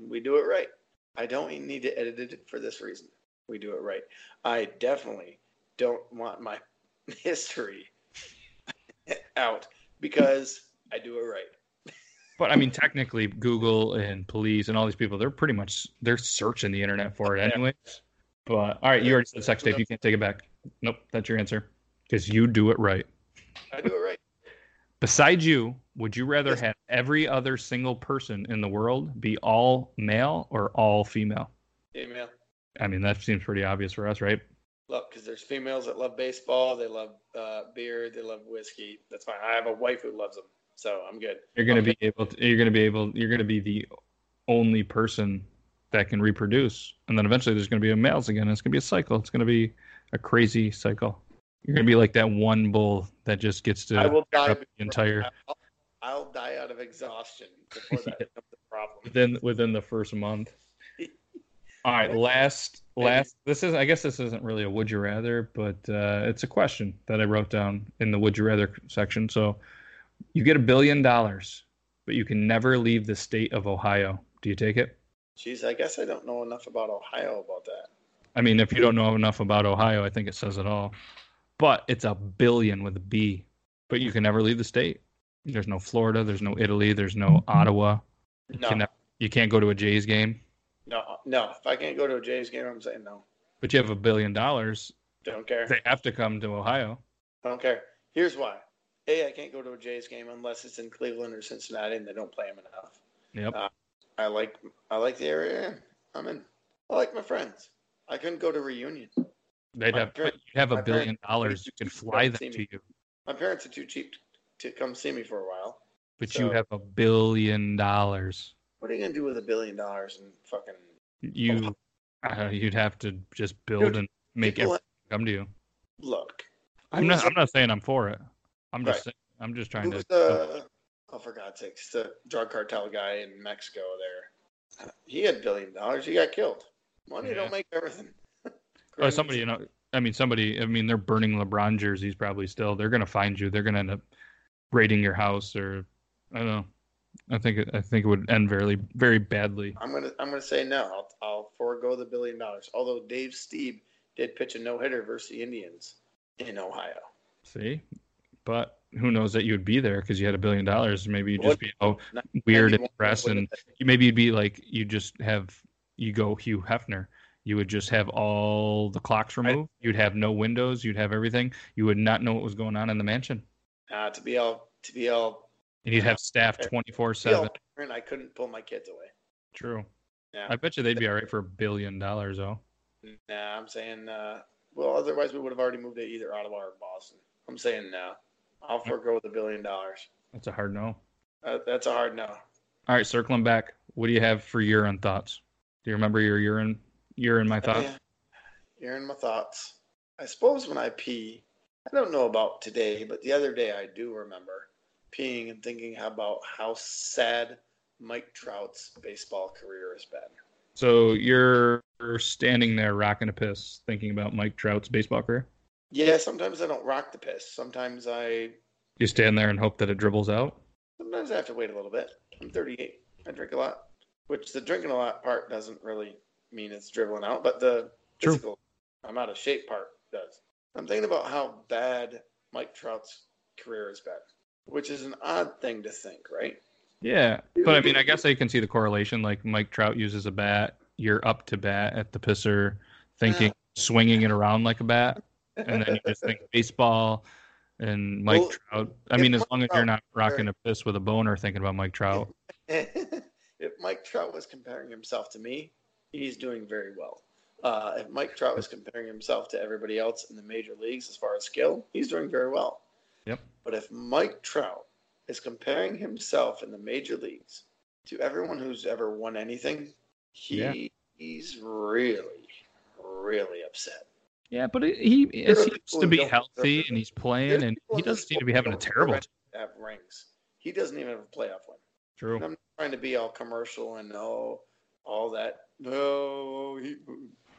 we do it right. I don't need to edit it for this reason. We do it right. I definitely don't want my history out because I do it right. but i mean technically google and police and all these people they're pretty much they're searching the internet for it Yeah. But all right you already said sex tape you can't take it back nope that's your answer because you do it right I do it right. besides you would you rather have every other single person in the world be all male or all female Email. i mean that seems pretty obvious for us right Look, because there's females that love baseball, they love uh, beer, they love whiskey. That's fine. I have a wife who loves them, so I'm good. you're going to Okay. be able to you're going to be able you're going to be the only person that can reproduce and then eventually there's going to be a males again it's going to be a cycle. It's going to be a crazy cycle. You're going to be like that one bull that just gets to I will die. the entire I'll, I'll die out of exhaustion before that becomes a problem. within within the first month. All right last last this is i guess this isn't really a would you rather but uh, it's a question that i wrote down in the would you rather section. So you get a billion dollars but you can never leave the state of ohio. Do you take it Jeez, I guess I don't know enough about Ohio about that. I mean, if you don't know enough about Ohio, I think it says it all. But it's a billion with a B. But you can never leave the state. There's no Florida. There's no Italy. There's no Ottawa. You No, can never, You can't go to a Jays game, No, no. If I can't go to a Jays game, I'm saying no. but you have a billion dollars. Don't care. They have to come to Ohio. I don't care. Here's why. A, I can't go to a Jays game unless it's in Cleveland or Cincinnati, and they don't play them enough. Yep. Uh, I like I like the area I'm in. I like my friends. I couldn't go to reunion. They'd my have parents- you'd have a billion dollars. You could fly them to you, My parents are too cheap to come see me for a while. but you have a billion dollars. What are you gonna do with a billion dollars and fucking? You, uh, you'd have to just build Dude, and make everything come to you. Look. I'm who's not. I'm not saying I'm for it. I'm just. Right. Saying, I'm just trying to. the? Oh, for God's sakes, the drug cartel guy in Mexico. There, he had billion dollars. He got killed. Money Yeah. don't make everything. Crazy. somebody, you know, I mean, somebody, I mean, they're burning LeBron jerseys probably still. They're going to find you. They're going to end up raiding your house or, I don't know. I think it, I think it would end very, very badly. I'm gonna I'm gonna say no. I'll I'll forego the billion dollars. Although Dave Stieb did pitch a no hitter versus the Indians in Ohio. See, but who knows that you would be there because you had a billion dollars. Maybe you'd just be oh weird and press, and you maybe you'd be like you just have you go Hugh Hefner. You would just have all the clocks removed. You'd have no windows. You'd have everything. You would not know what was going on in the mansion, uh, to be all to be all and you'd have staff twenty four to be all seven. parent, I couldn't pull my kids away. True. Yeah. I bet you they'd be all right for a billion dollars, though. Nah, I'm saying uh, well. Otherwise, we would have already moved to either Ottawa or Boston. I'm saying no. I'll forego the billion dollars. That's a hard no. Uh, that's a hard no. All right, circling back. What do you have for urine thoughts? Do you remember your urine? Urine, my thoughts. Yeah. You're my thoughts. I suppose when I pee, I don't know about today, but the other day I do remember peeing and thinking about how sad Mike Trout's baseball career has been. So you're standing there rocking a piss, thinking about Mike Trout's baseball career. Yeah, sometimes I don't rock the piss. Sometimes I You stand there and hope that it dribbles out. sometimes I have to wait a little bit. I'm 38. I drink a lot, which the drinking a lot part doesn't really mean it's dribbling out, but the True. physical I'm out of shape part does. I'm thinking about how bad Mike Trout's career has been, which is an odd thing to think, right? Yeah, but I mean, I guess I can see the correlation. Like Mike Trout uses a bat, you're up to bat at the pisser, thinking, swinging it around like a bat, and then you just think baseball. And Mike Well, Trout. I mean, as Mike long as you're not rocking a piss with a boner, thinking about Mike Trout. if Mike Trout was comparing himself to me, he's doing very well. Uh, if Mike Trout was comparing himself to everybody else in the major leagues as far as skill, he's doing very well. Yep. But if Mike Trout is comparing himself in the major leagues to everyone who's ever won anything, he Yeah. he's really, really upset. Yeah, but he are seems to be healthy and he's playing, and he doesn't seem to be having a terrible. Have rings. He doesn't even have a playoff win. True. And I'm not trying to be all commercial and all all that. No, he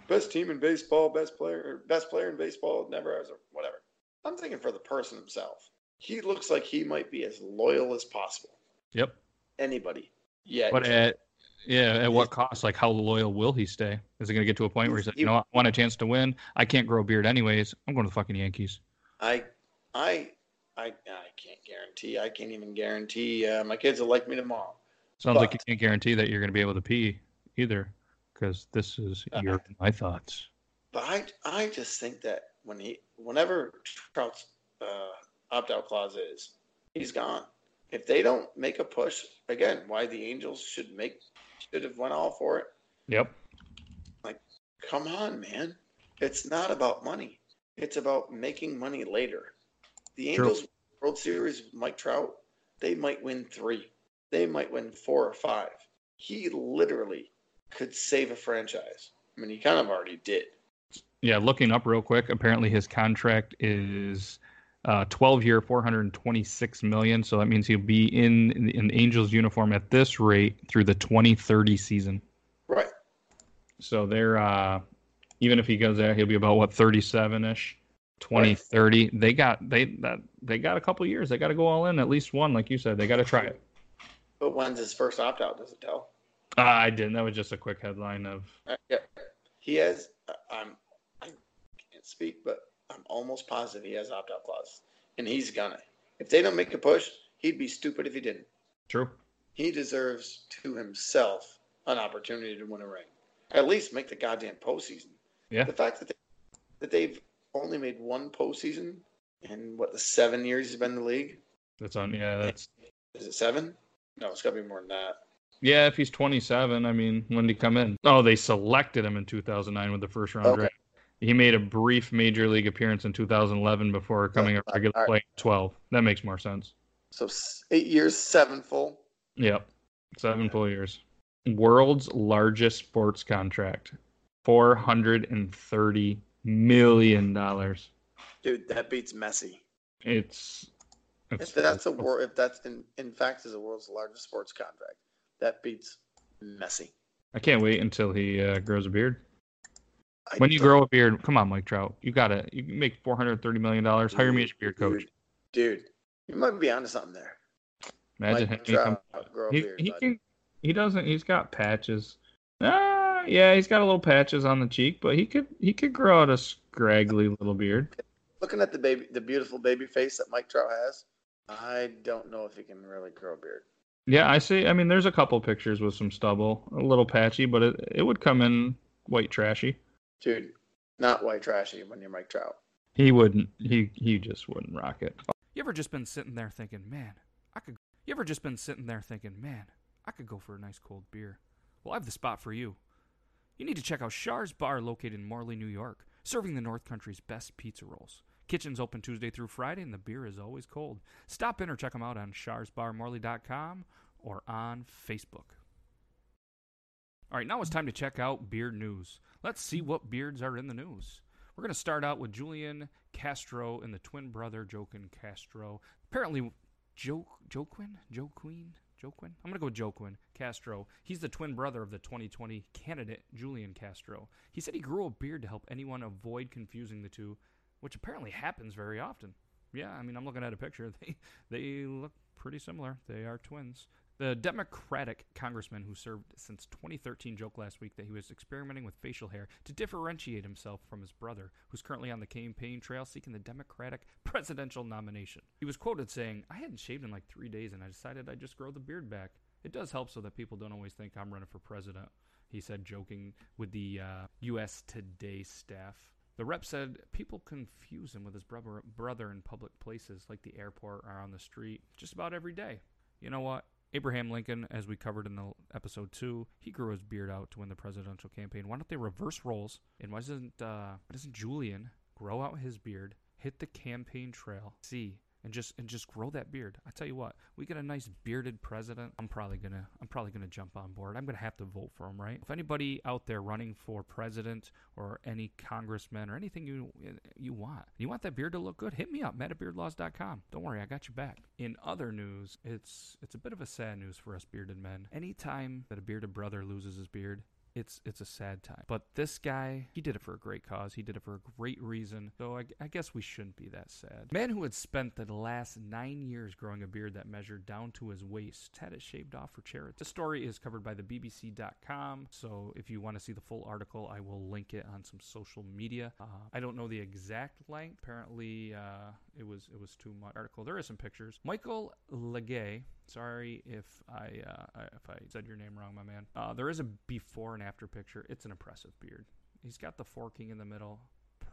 best team in baseball, best player, best player in baseball, never has a whatever. I'm thinking for the person himself. He looks like he might be as loyal as possible. Yep. Anybody? Yeah. But at yeah, at what cost? Like, how loyal will he stay? Is it going to get to a point where he's like, you know. I want a chance to win. I can't grow a beard anyways. I'm going to the fucking Yankees. I, I, I, I can't guarantee. I can't even guarantee uh, my kids will like me tomorrow. Sounds like you can't guarantee that you're going to be able to pee either, because this is Uh, your my thoughts. But I, I just think that when he, whenever Trout's uh, opt out clause is, he's gone. If they don't make a push again, why the Angels should make should have went all for it. Yep. Like, come on, man. It's not about money. It's about making money later. The True. Angels World Series with Mike Trout, they might win three. They might win four or five. He literally could save a franchise. I mean, he kind of already did. Yeah. Looking up real quick. Apparently, his contract is uh, 12 year, 426 million. So that means he'll be in in, Angels uniform at this rate through the 2030 season. Right. So they're uh even if he goes there, he'll be about what 37 ish. 2030 they got they that they got a couple years they got to go all in at least one like you said they got to try it But when's his first opt out? Does it tell? uh, i didn't that was just a quick headline of Uh, yeah. He has. uh, I'm. I can't speak, but I'm almost positive he has opt out clause, and he's gonna. If they don't make a push, he'd be stupid if he didn't. true he deserves to himself an opportunity to win a ring. At least make the goddamn postseason. Yeah. The fact that they, that they've only made one postseason in what the seven years he's been in the league. That's on. Yeah, that's. Is it seven? No, it's got to be more than that. Yeah, if he's 27, I mean, when did he come in? Oh, they selected him in 2009 with the first round Okay. draft. He made a brief major league appearance in 2011 before coming a regular right. play in 12. That makes more sense. So eight years, seven full. Yep. Seven full years. World's largest sports contract. $430 million. Dude, that beats Messi. It's. it's If that's a war, if that's in, in fact is the world's largest sports contract, that beats Messi. I can't wait until he uh, grows a beard. When you grow a beard, come on, Mike Trout. You got to You can make $430 million. Hire me as your beard coach. Dude, dude, you might be onto something there. Imagine Mike him. Trout, grow He, beard, he can. He doesn't. He's got patches. Ah, yeah, he's got a little patches on the cheek, but he could. He could grow out a scraggly little beard. Looking at the baby, the beautiful baby face that Mike Trout has, I don't know if he can really grow a beard. Yeah, I see. I mean, there's a couple pictures with some stubble, a little patchy, but it it would come in white trashy. Dude, not white trashy when you're Mike Trout. He wouldn't. He he just wouldn't rock it. You ever just been sitting there thinking, man, I could. You ever just been sitting there thinking, man, I could go for a nice cold beer? Well, I have the spot for you. You need to check out Char's Bar located in Morley, New York, serving the North Country's best pizza rolls. Kitchen's open Tuesday through Friday, and the beer is always cold. Stop in or check them out on charsbarmorley.com or on Facebook. All right, now it's time to check out beard news. Let's see what beards are in the news. We're going to start out with Julian Castro and the twin brother Joaquin Castro. Apparently, Joe Joaquin Joaquin Joaquin. I'm going to go with Joaquin Castro. He's the twin brother of the 2020 candidate Julian Castro. He said he grew a beard to help anyone avoid confusing the two, which apparently happens very often. Yeah, I mean, I'm looking at a picture. They they look pretty similar. They are twins. The Democratic congressman who served since 2013 joked last week that he was experimenting with facial hair to differentiate himself from his brother, who's currently on the campaign trail seeking the Democratic presidential nomination. He was quoted saying, I hadn't shaved in like three days and I decided I'd just grow the beard back. It does help so that people don't always think I'm running for president, he said, joking with the uh, U.S. Today staff. The rep said people confuse him with his brother, brother in public places like the airport or on the street just about every day. You know what? Abraham Lincoln, as we covered in the episode two, he grew his beard out to win the presidential campaign. Why don't they reverse roles? And why doesn't uh, why doesn't Julian grow out his beard, hit the campaign trail, see, and just and just grow that beard? I tell you what, we get a nice bearded president. I'm probably gonna I'm probably gonna jump on board. I'm gonna have to vote for him, right? If anybody out there running for president or any congressman or anything you you want, you want that beard to look good, hit me up, matt at beardlaws.com. Don't worry, I got you back. In other news, it's it's a bit of a sad news for us bearded men. Anytime that a bearded brother loses his beard, it's it's a sad time. But this guy, he did it for a great cause. He did it for a great reason. So I, I guess we shouldn't be that sad. Man who had spent the last nine years growing a beard that measured down to his waist had it shaved off for charity. The story is covered by the BBC.com. So if you want to see the full article, I will link it on some social media. Uh, I don't know the exact length. Apparently, uh, it was it was too much. Article. There are some pictures. Michael Legay. Sorry if I uh, if I said your name wrong, my man. Uh, there is a before and after picture. It's an impressive beard. He's got the forking in the middle.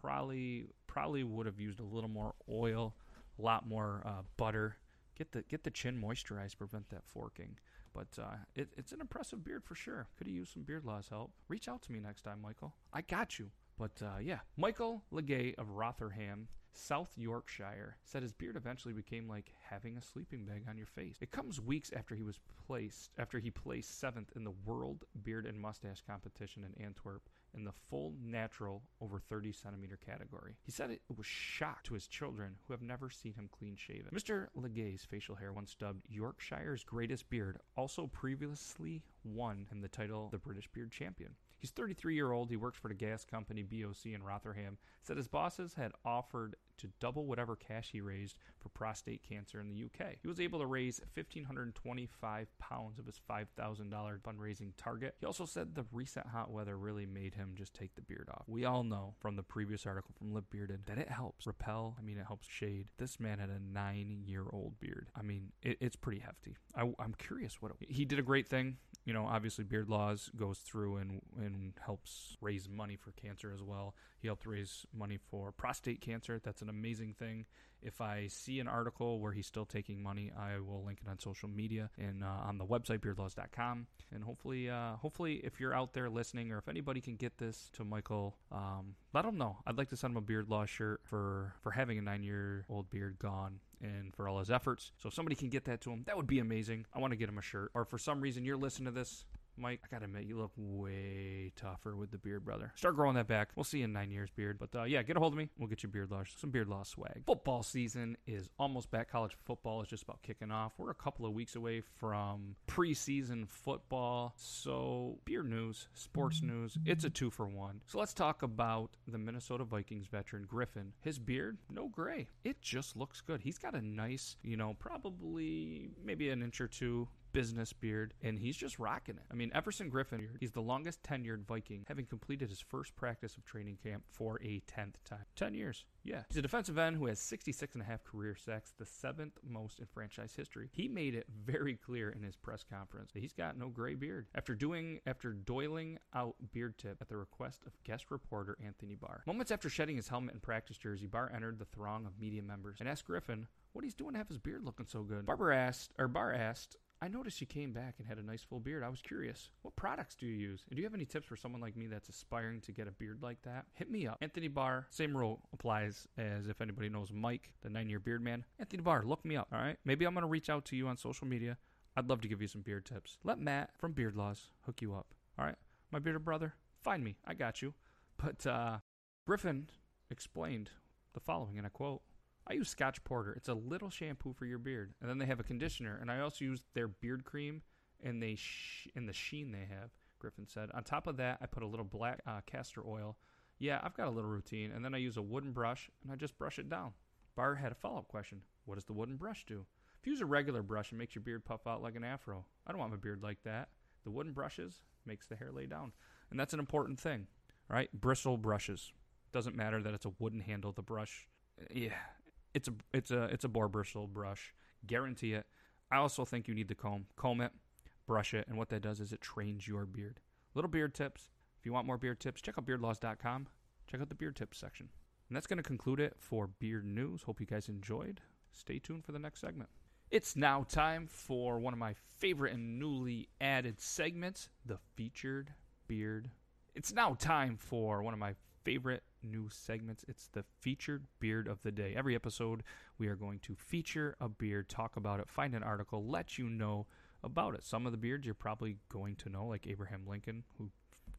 Probably probably would have used a little more oil, a lot more uh, butter. Get the get the chin moisturized, prevent that forking. But uh, it, it's an impressive beard for sure. Could have used some Beard Laws help. Reach out to me next time, Michael. I got you. But uh, yeah, Michael Legay of Rotherham, South Yorkshire, said his beard eventually became like having a sleeping bag on your face. It comes weeks after he was placed after he placed seventh in the World Beard and Mustache competition in Antwerp in the full natural over 30 centimeter category. He said it was shock to his children who have never seen him clean shaven. Mr. Legay's facial hair, once dubbed Yorkshire's greatest beard, also previously won him the title the British Beard Champion. He's 33 year old. He works for the gas company BOC in Rotherham. Said his bosses had offered to double whatever cash he raised for prostate cancer in the UK. He was able to raise 1,525 pounds of his $5,000 fundraising target. He also said the recent hot weather really made him just take the beard off. We all know from the previous article from Lip Bearded that it helps repel. I mean, it helps shade. This man had a nine year old beard. I mean, it, it's pretty hefty. I, am curious what it, he did a great thing. You know, obviously, Beard Laws goes through and, and helps raise money for cancer as well. He helped raise money for prostate cancer. That's an amazing thing. If I see an article where he's still taking money, I will link it on social media and uh, on the website beardlaws.com. And hopefully, uh, hopefully, if you're out there listening, or if anybody can get this to Michael, um, let him know. I'd like to send him a beard law shirt for for having a nine year old beard gone and for all his efforts. So if somebody can get that to him, that would be amazing. I want to get him a shirt. Or for some reason you're listening to this Mike, I gotta admit, you look way tougher with the beard, brother. Start growing that back. We'll see you in nine years, beard. But uh, yeah, get a hold of me. We'll get you Beard Laws, some Beard Laws swag. Football season is almost back. College football is just about kicking off. We're a couple of weeks away from preseason football. So beard news, sports news, it's a two for one. So let's talk about the Minnesota Vikings veteran Griffen. His beard, no gray. It just looks good. He's got a nice, you know, probably maybe an inch or two business beard, and he's just rocking it. I mean, Everson Griffen, he's the longest tenured Viking, having completed his first practice of training camp for a 10th time. 10 years. Yeah. He's a defensive end who has 66 and a half career sacks, the seventh most in franchise history. He made it very clear in his press conference that he's got no gray beard. After doing after doiling out beard tip at the request of guest reporter Anthony Barr. Moments after shedding his helmet and practice jersey, Barr entered the throng of media members and asked Griffen what he's doing to have his beard looking so good. Barber asked or Barr asked I noticed you came back and had a nice full beard. I was curious. What products do you use? And do you have any tips for someone like me that's aspiring to get a beard like that? Hit me up. Anthony Barr, same rule applies as if anybody knows Mike, the nine year beard man. Anthony Barr, look me up, all right? Maybe I'm going to reach out to you on social media. I'd love to give you some beard tips. Let Matt from Beard Laws hook you up, all right? My bearded brother, find me. I got you. But uh, Griffen explained the following, and I quote I use Scotch Porter. It's a little shampoo for your beard, and then they have a conditioner. And I also use their beard cream, and they sh- and the sheen they have. Griffen said. On top of that, I put a little black uh, castor oil. Yeah, I've got a little routine, and then I use a wooden brush and I just brush it down. Barr had a follow up question. What does the wooden brush do? If you use a regular brush, it makes your beard puff out like an afro. I don't want my beard like that. The wooden brushes makes the hair lay down, and that's an important thing, right? Bristle brushes. Doesn't matter that it's a wooden handle. The brush, yeah, it's a it's a it's a boar bristle brush. Guarantee it. I also think you need the comb. Comb it, brush it, and what that does is it trains your beard. Little beard tips. If you want more beard tips, check out beardlaws.com. Check out the beard tips section. And that's going to conclude it for beard news. Hope you guys enjoyed. Stay tuned for the next segment. It's now time for one of my favorite and newly added segments, the featured beard. It's now time for one of my favorite new segments. It's the featured beard of the day. Every episode, we are going to feature a beard, talk about it, find an article, let you know about it. Some of the beards you're probably going to know, like Abraham Lincoln, who,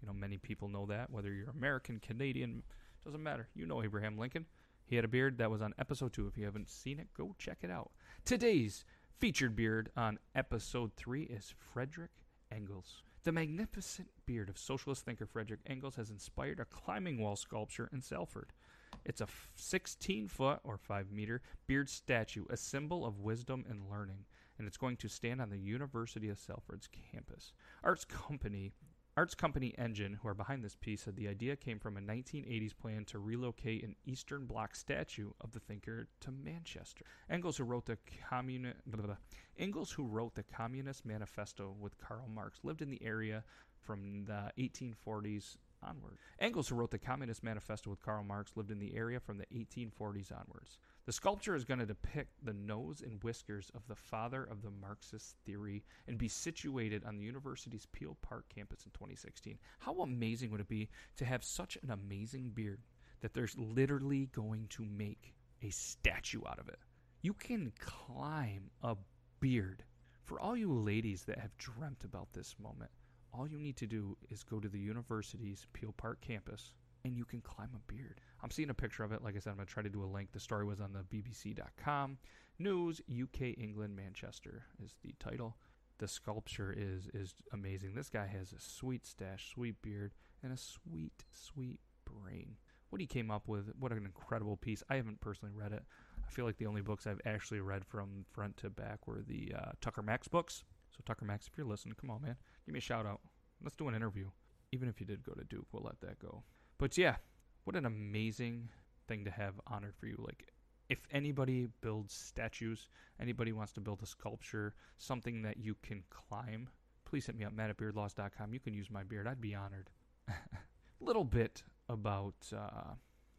you know, many people know that, whether you're American, Canadian, doesn't matter. You know Abraham Lincoln. He had a beard that was on episode two. If you haven't seen it, go check it out. Today's featured beard on episode three is Frederick Engels. The magnificent beard of socialist thinker Frederick Engels has inspired a climbing wall sculpture in Salford. It's a 16 foot or 5 meter beard statue, a symbol of wisdom and learning, and it's going to stand on the University of Salford's campus. Arts Company Arts company Engine, who are behind this piece, said the idea came from a 1980s plan to relocate an Eastern Bloc statue of the thinker to Manchester. Engels, who wrote the communi- Engels, who wrote the Communist Manifesto with Karl Marx, lived in the area from the 1840s onward. Engels, who wrote the Communist Manifesto with Karl Marx, lived in the area from the 1840s onwards. The sculpture is going to depict the nose and whiskers of the father of the Marxist theory and be situated on the university's Peel Park campus in 2016. How amazing would it be to have such an amazing beard that there's literally going to make a statue out of it? You can climb a beard. For all you ladies that have dreamt about this moment, all you need to do is go to the university's Peel Park campus and you can climb a beard. I'm seeing a picture of it. Like I said, I'm going to try to do a link. The story was on the BBC.com. News, UK, England, Manchester is the title. The sculpture is is amazing. This guy has a sweet stash, sweet beard, and a sweet, sweet brain. What he came up with, what an incredible piece. I haven't personally read it. I feel like the only books I've actually read from front to back were the uh, Tucker Max books. So, Tucker Max, if you're listening, come on, man. Give me a shout out. Let's do an interview. Even if you did go to Duke, we'll let that go. But yeah, what an amazing thing to have honored for you. Like, if anybody builds statues, anybody wants to build a sculpture, something that you can climb, please hit me up, matt at beardlaws.com. You can use my beard. I'd be honored. Little bit about uh,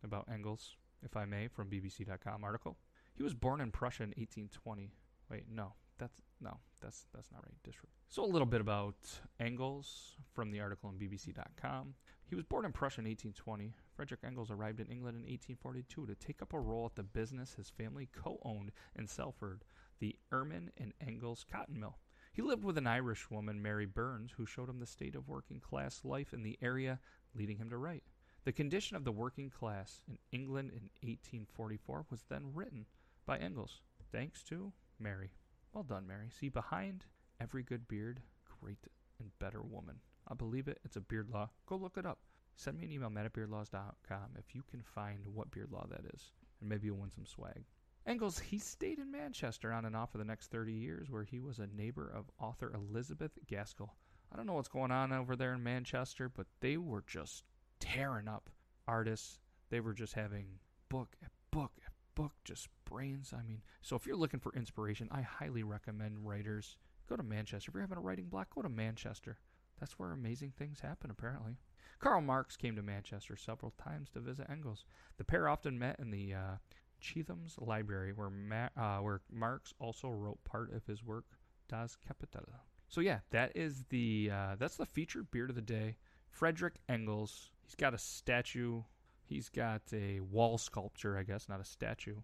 about Engels, if I may, from BBC.com article. He was born in Prussia in 1820. Wait, no, that's no, that's that's not right. Disregard. So a little bit about Engels from the article on BBC.com. He was born in Prussia in 1820. Frederick Engels arrived in England in 1842 to take up a role at the business his family co-owned in Salford, the Ermen and Engels Cotton Mill. He lived with an Irish woman, Mary Burns, who showed him the state of working class life in the area, leading him to write. The condition of the working class in England in 1844 was then written by Engels, thanks to Mary. Well done, Mary. See, behind every good beard, great and better woman. I believe it. It's a beard law. Go look it up. Send me an email, matt at beardlaws.com, if you can find what beard law that is, and maybe you'll win some swag. Engels, he stayed in Manchester on and off for the next 30 years, where he was a neighbor of author Elizabeth Gaskell. I don't know what's going on over there in Manchester, but they were just tearing up artists. They were just having book book book, just brains. I mean, so if you're looking for inspiration, I highly recommend writers go to Manchester. If you're having a writing block, go to Manchester. That's where amazing things happen, apparently. Karl Marx came to Manchester several times to visit Engels. The pair often met in the uh, Chetham's Library, where, Ma- uh, where Marx also wrote part of his work, Das Kapital. So yeah, that is the uh, that's the featured beard of the day. Frederick Engels. He's got a statue. He's got a wall sculpture, I guess, not a statue.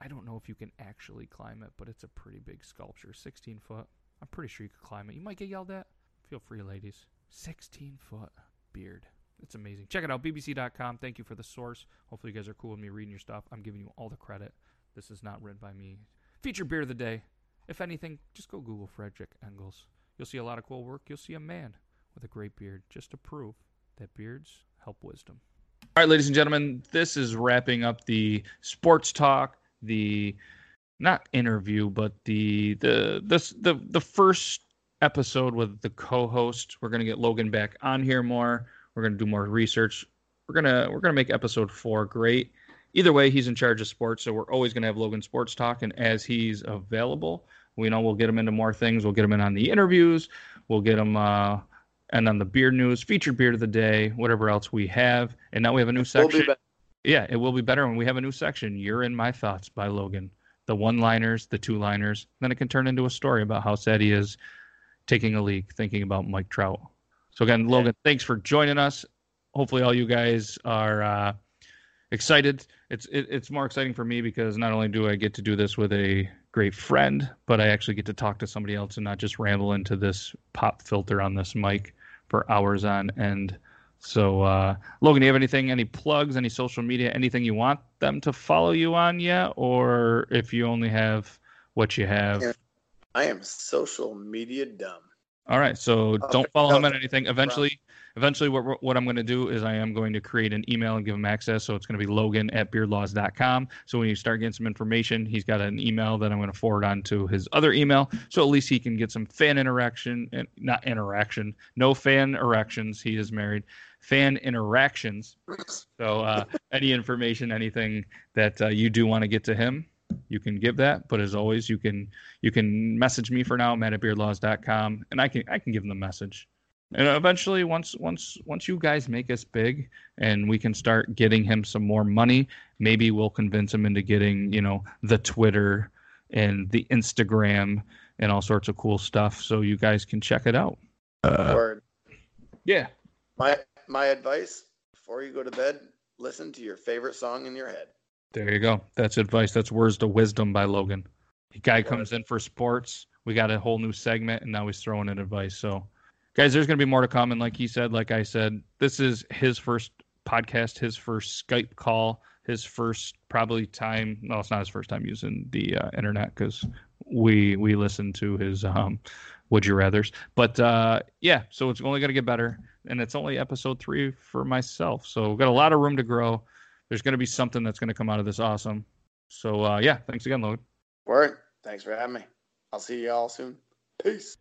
I don't know if you can actually climb it, but it's a pretty big sculpture, 16 foot. I'm pretty sure you could climb it. You might get yelled at. Feel free, ladies. 16 foot beard. It's amazing. Check it out, bbc.com. Thank you for the source. Hopefully, you guys are cool with me reading your stuff. I'm giving you all the credit. This is not written by me. Feature beer of the day. If anything, just go Google Frederick Engels. You'll see a lot of cool work. You'll see a man with a great beard just to prove that beards help wisdom. All right, ladies and gentlemen, this is wrapping up the sports talk, the not interview, but the the this the the first episode with the co-host. We're gonna get Logan back on here more. We're gonna do more research. We're gonna we're gonna make episode four great. Either way, he's in charge of sports, so we're always gonna have Logan Sports Talk, and as he's available, we know we'll get him into more things. We'll get him in on the interviews. We'll get him uh, and on the beer news, featured beard of the day, whatever else we have. And now we have a new section. Yeah, it will be better when we have a new section. You're in my thoughts by Logan. The one-liners, the two-liners. Then it can turn into a story about how sad he is taking a leak, thinking about Mike Trout. So again, Logan, thanks for joining us. Hopefully, all you guys are uh, excited. It's it, it's more exciting for me because not only do I get to do this with a great friend, but I actually get to talk to somebody else and not just ramble into this pop filter on this mic for hours on end. So, uh, Logan, do you have anything, any plugs, any social media, anything you want them to follow you on yet? Or if you only have what you have? I am social media dumb. All right. So don't follow him on anything. Eventually, eventually what, what i'm going to do is i am going to create an email and give him access so it's going to be logan at beardlaws.com so when you start getting some information he's got an email that i'm going to forward on to his other email so at least he can get some fan interaction and not interaction no fan erections he is married fan interactions. So uh, any information anything that uh, you do want to get to him you can give that but as always you can you can message me for now matt at beardlaws.com and i can i can give him the message. And eventually once once once you guys make us big and we can start getting him some more money maybe we'll convince him into getting you know the twitter and the instagram and all sorts of cool stuff so you guys can check it out. Uh, Word. yeah. My my advice before you go to bed listen to your favorite song in your head there you go that's advice that's words to wisdom by logan the guy comes in for sports we got a whole new segment and now he's throwing in advice so guys, there's going to be more to come. And like he said, like I said, this is his first podcast, his first Skype call, his first probably time. No, it's not his first time using the uh, internet because we we listen to his um, would you rather's. But uh, yeah, so it's only going to get better. And it's only episode three for myself. So we've got a lot of room to grow. There's going to be something that's going to come out of this awesome. So uh, yeah, thanks again, Logan. Word. Thanks for having me. I'll see you all soon. Peace.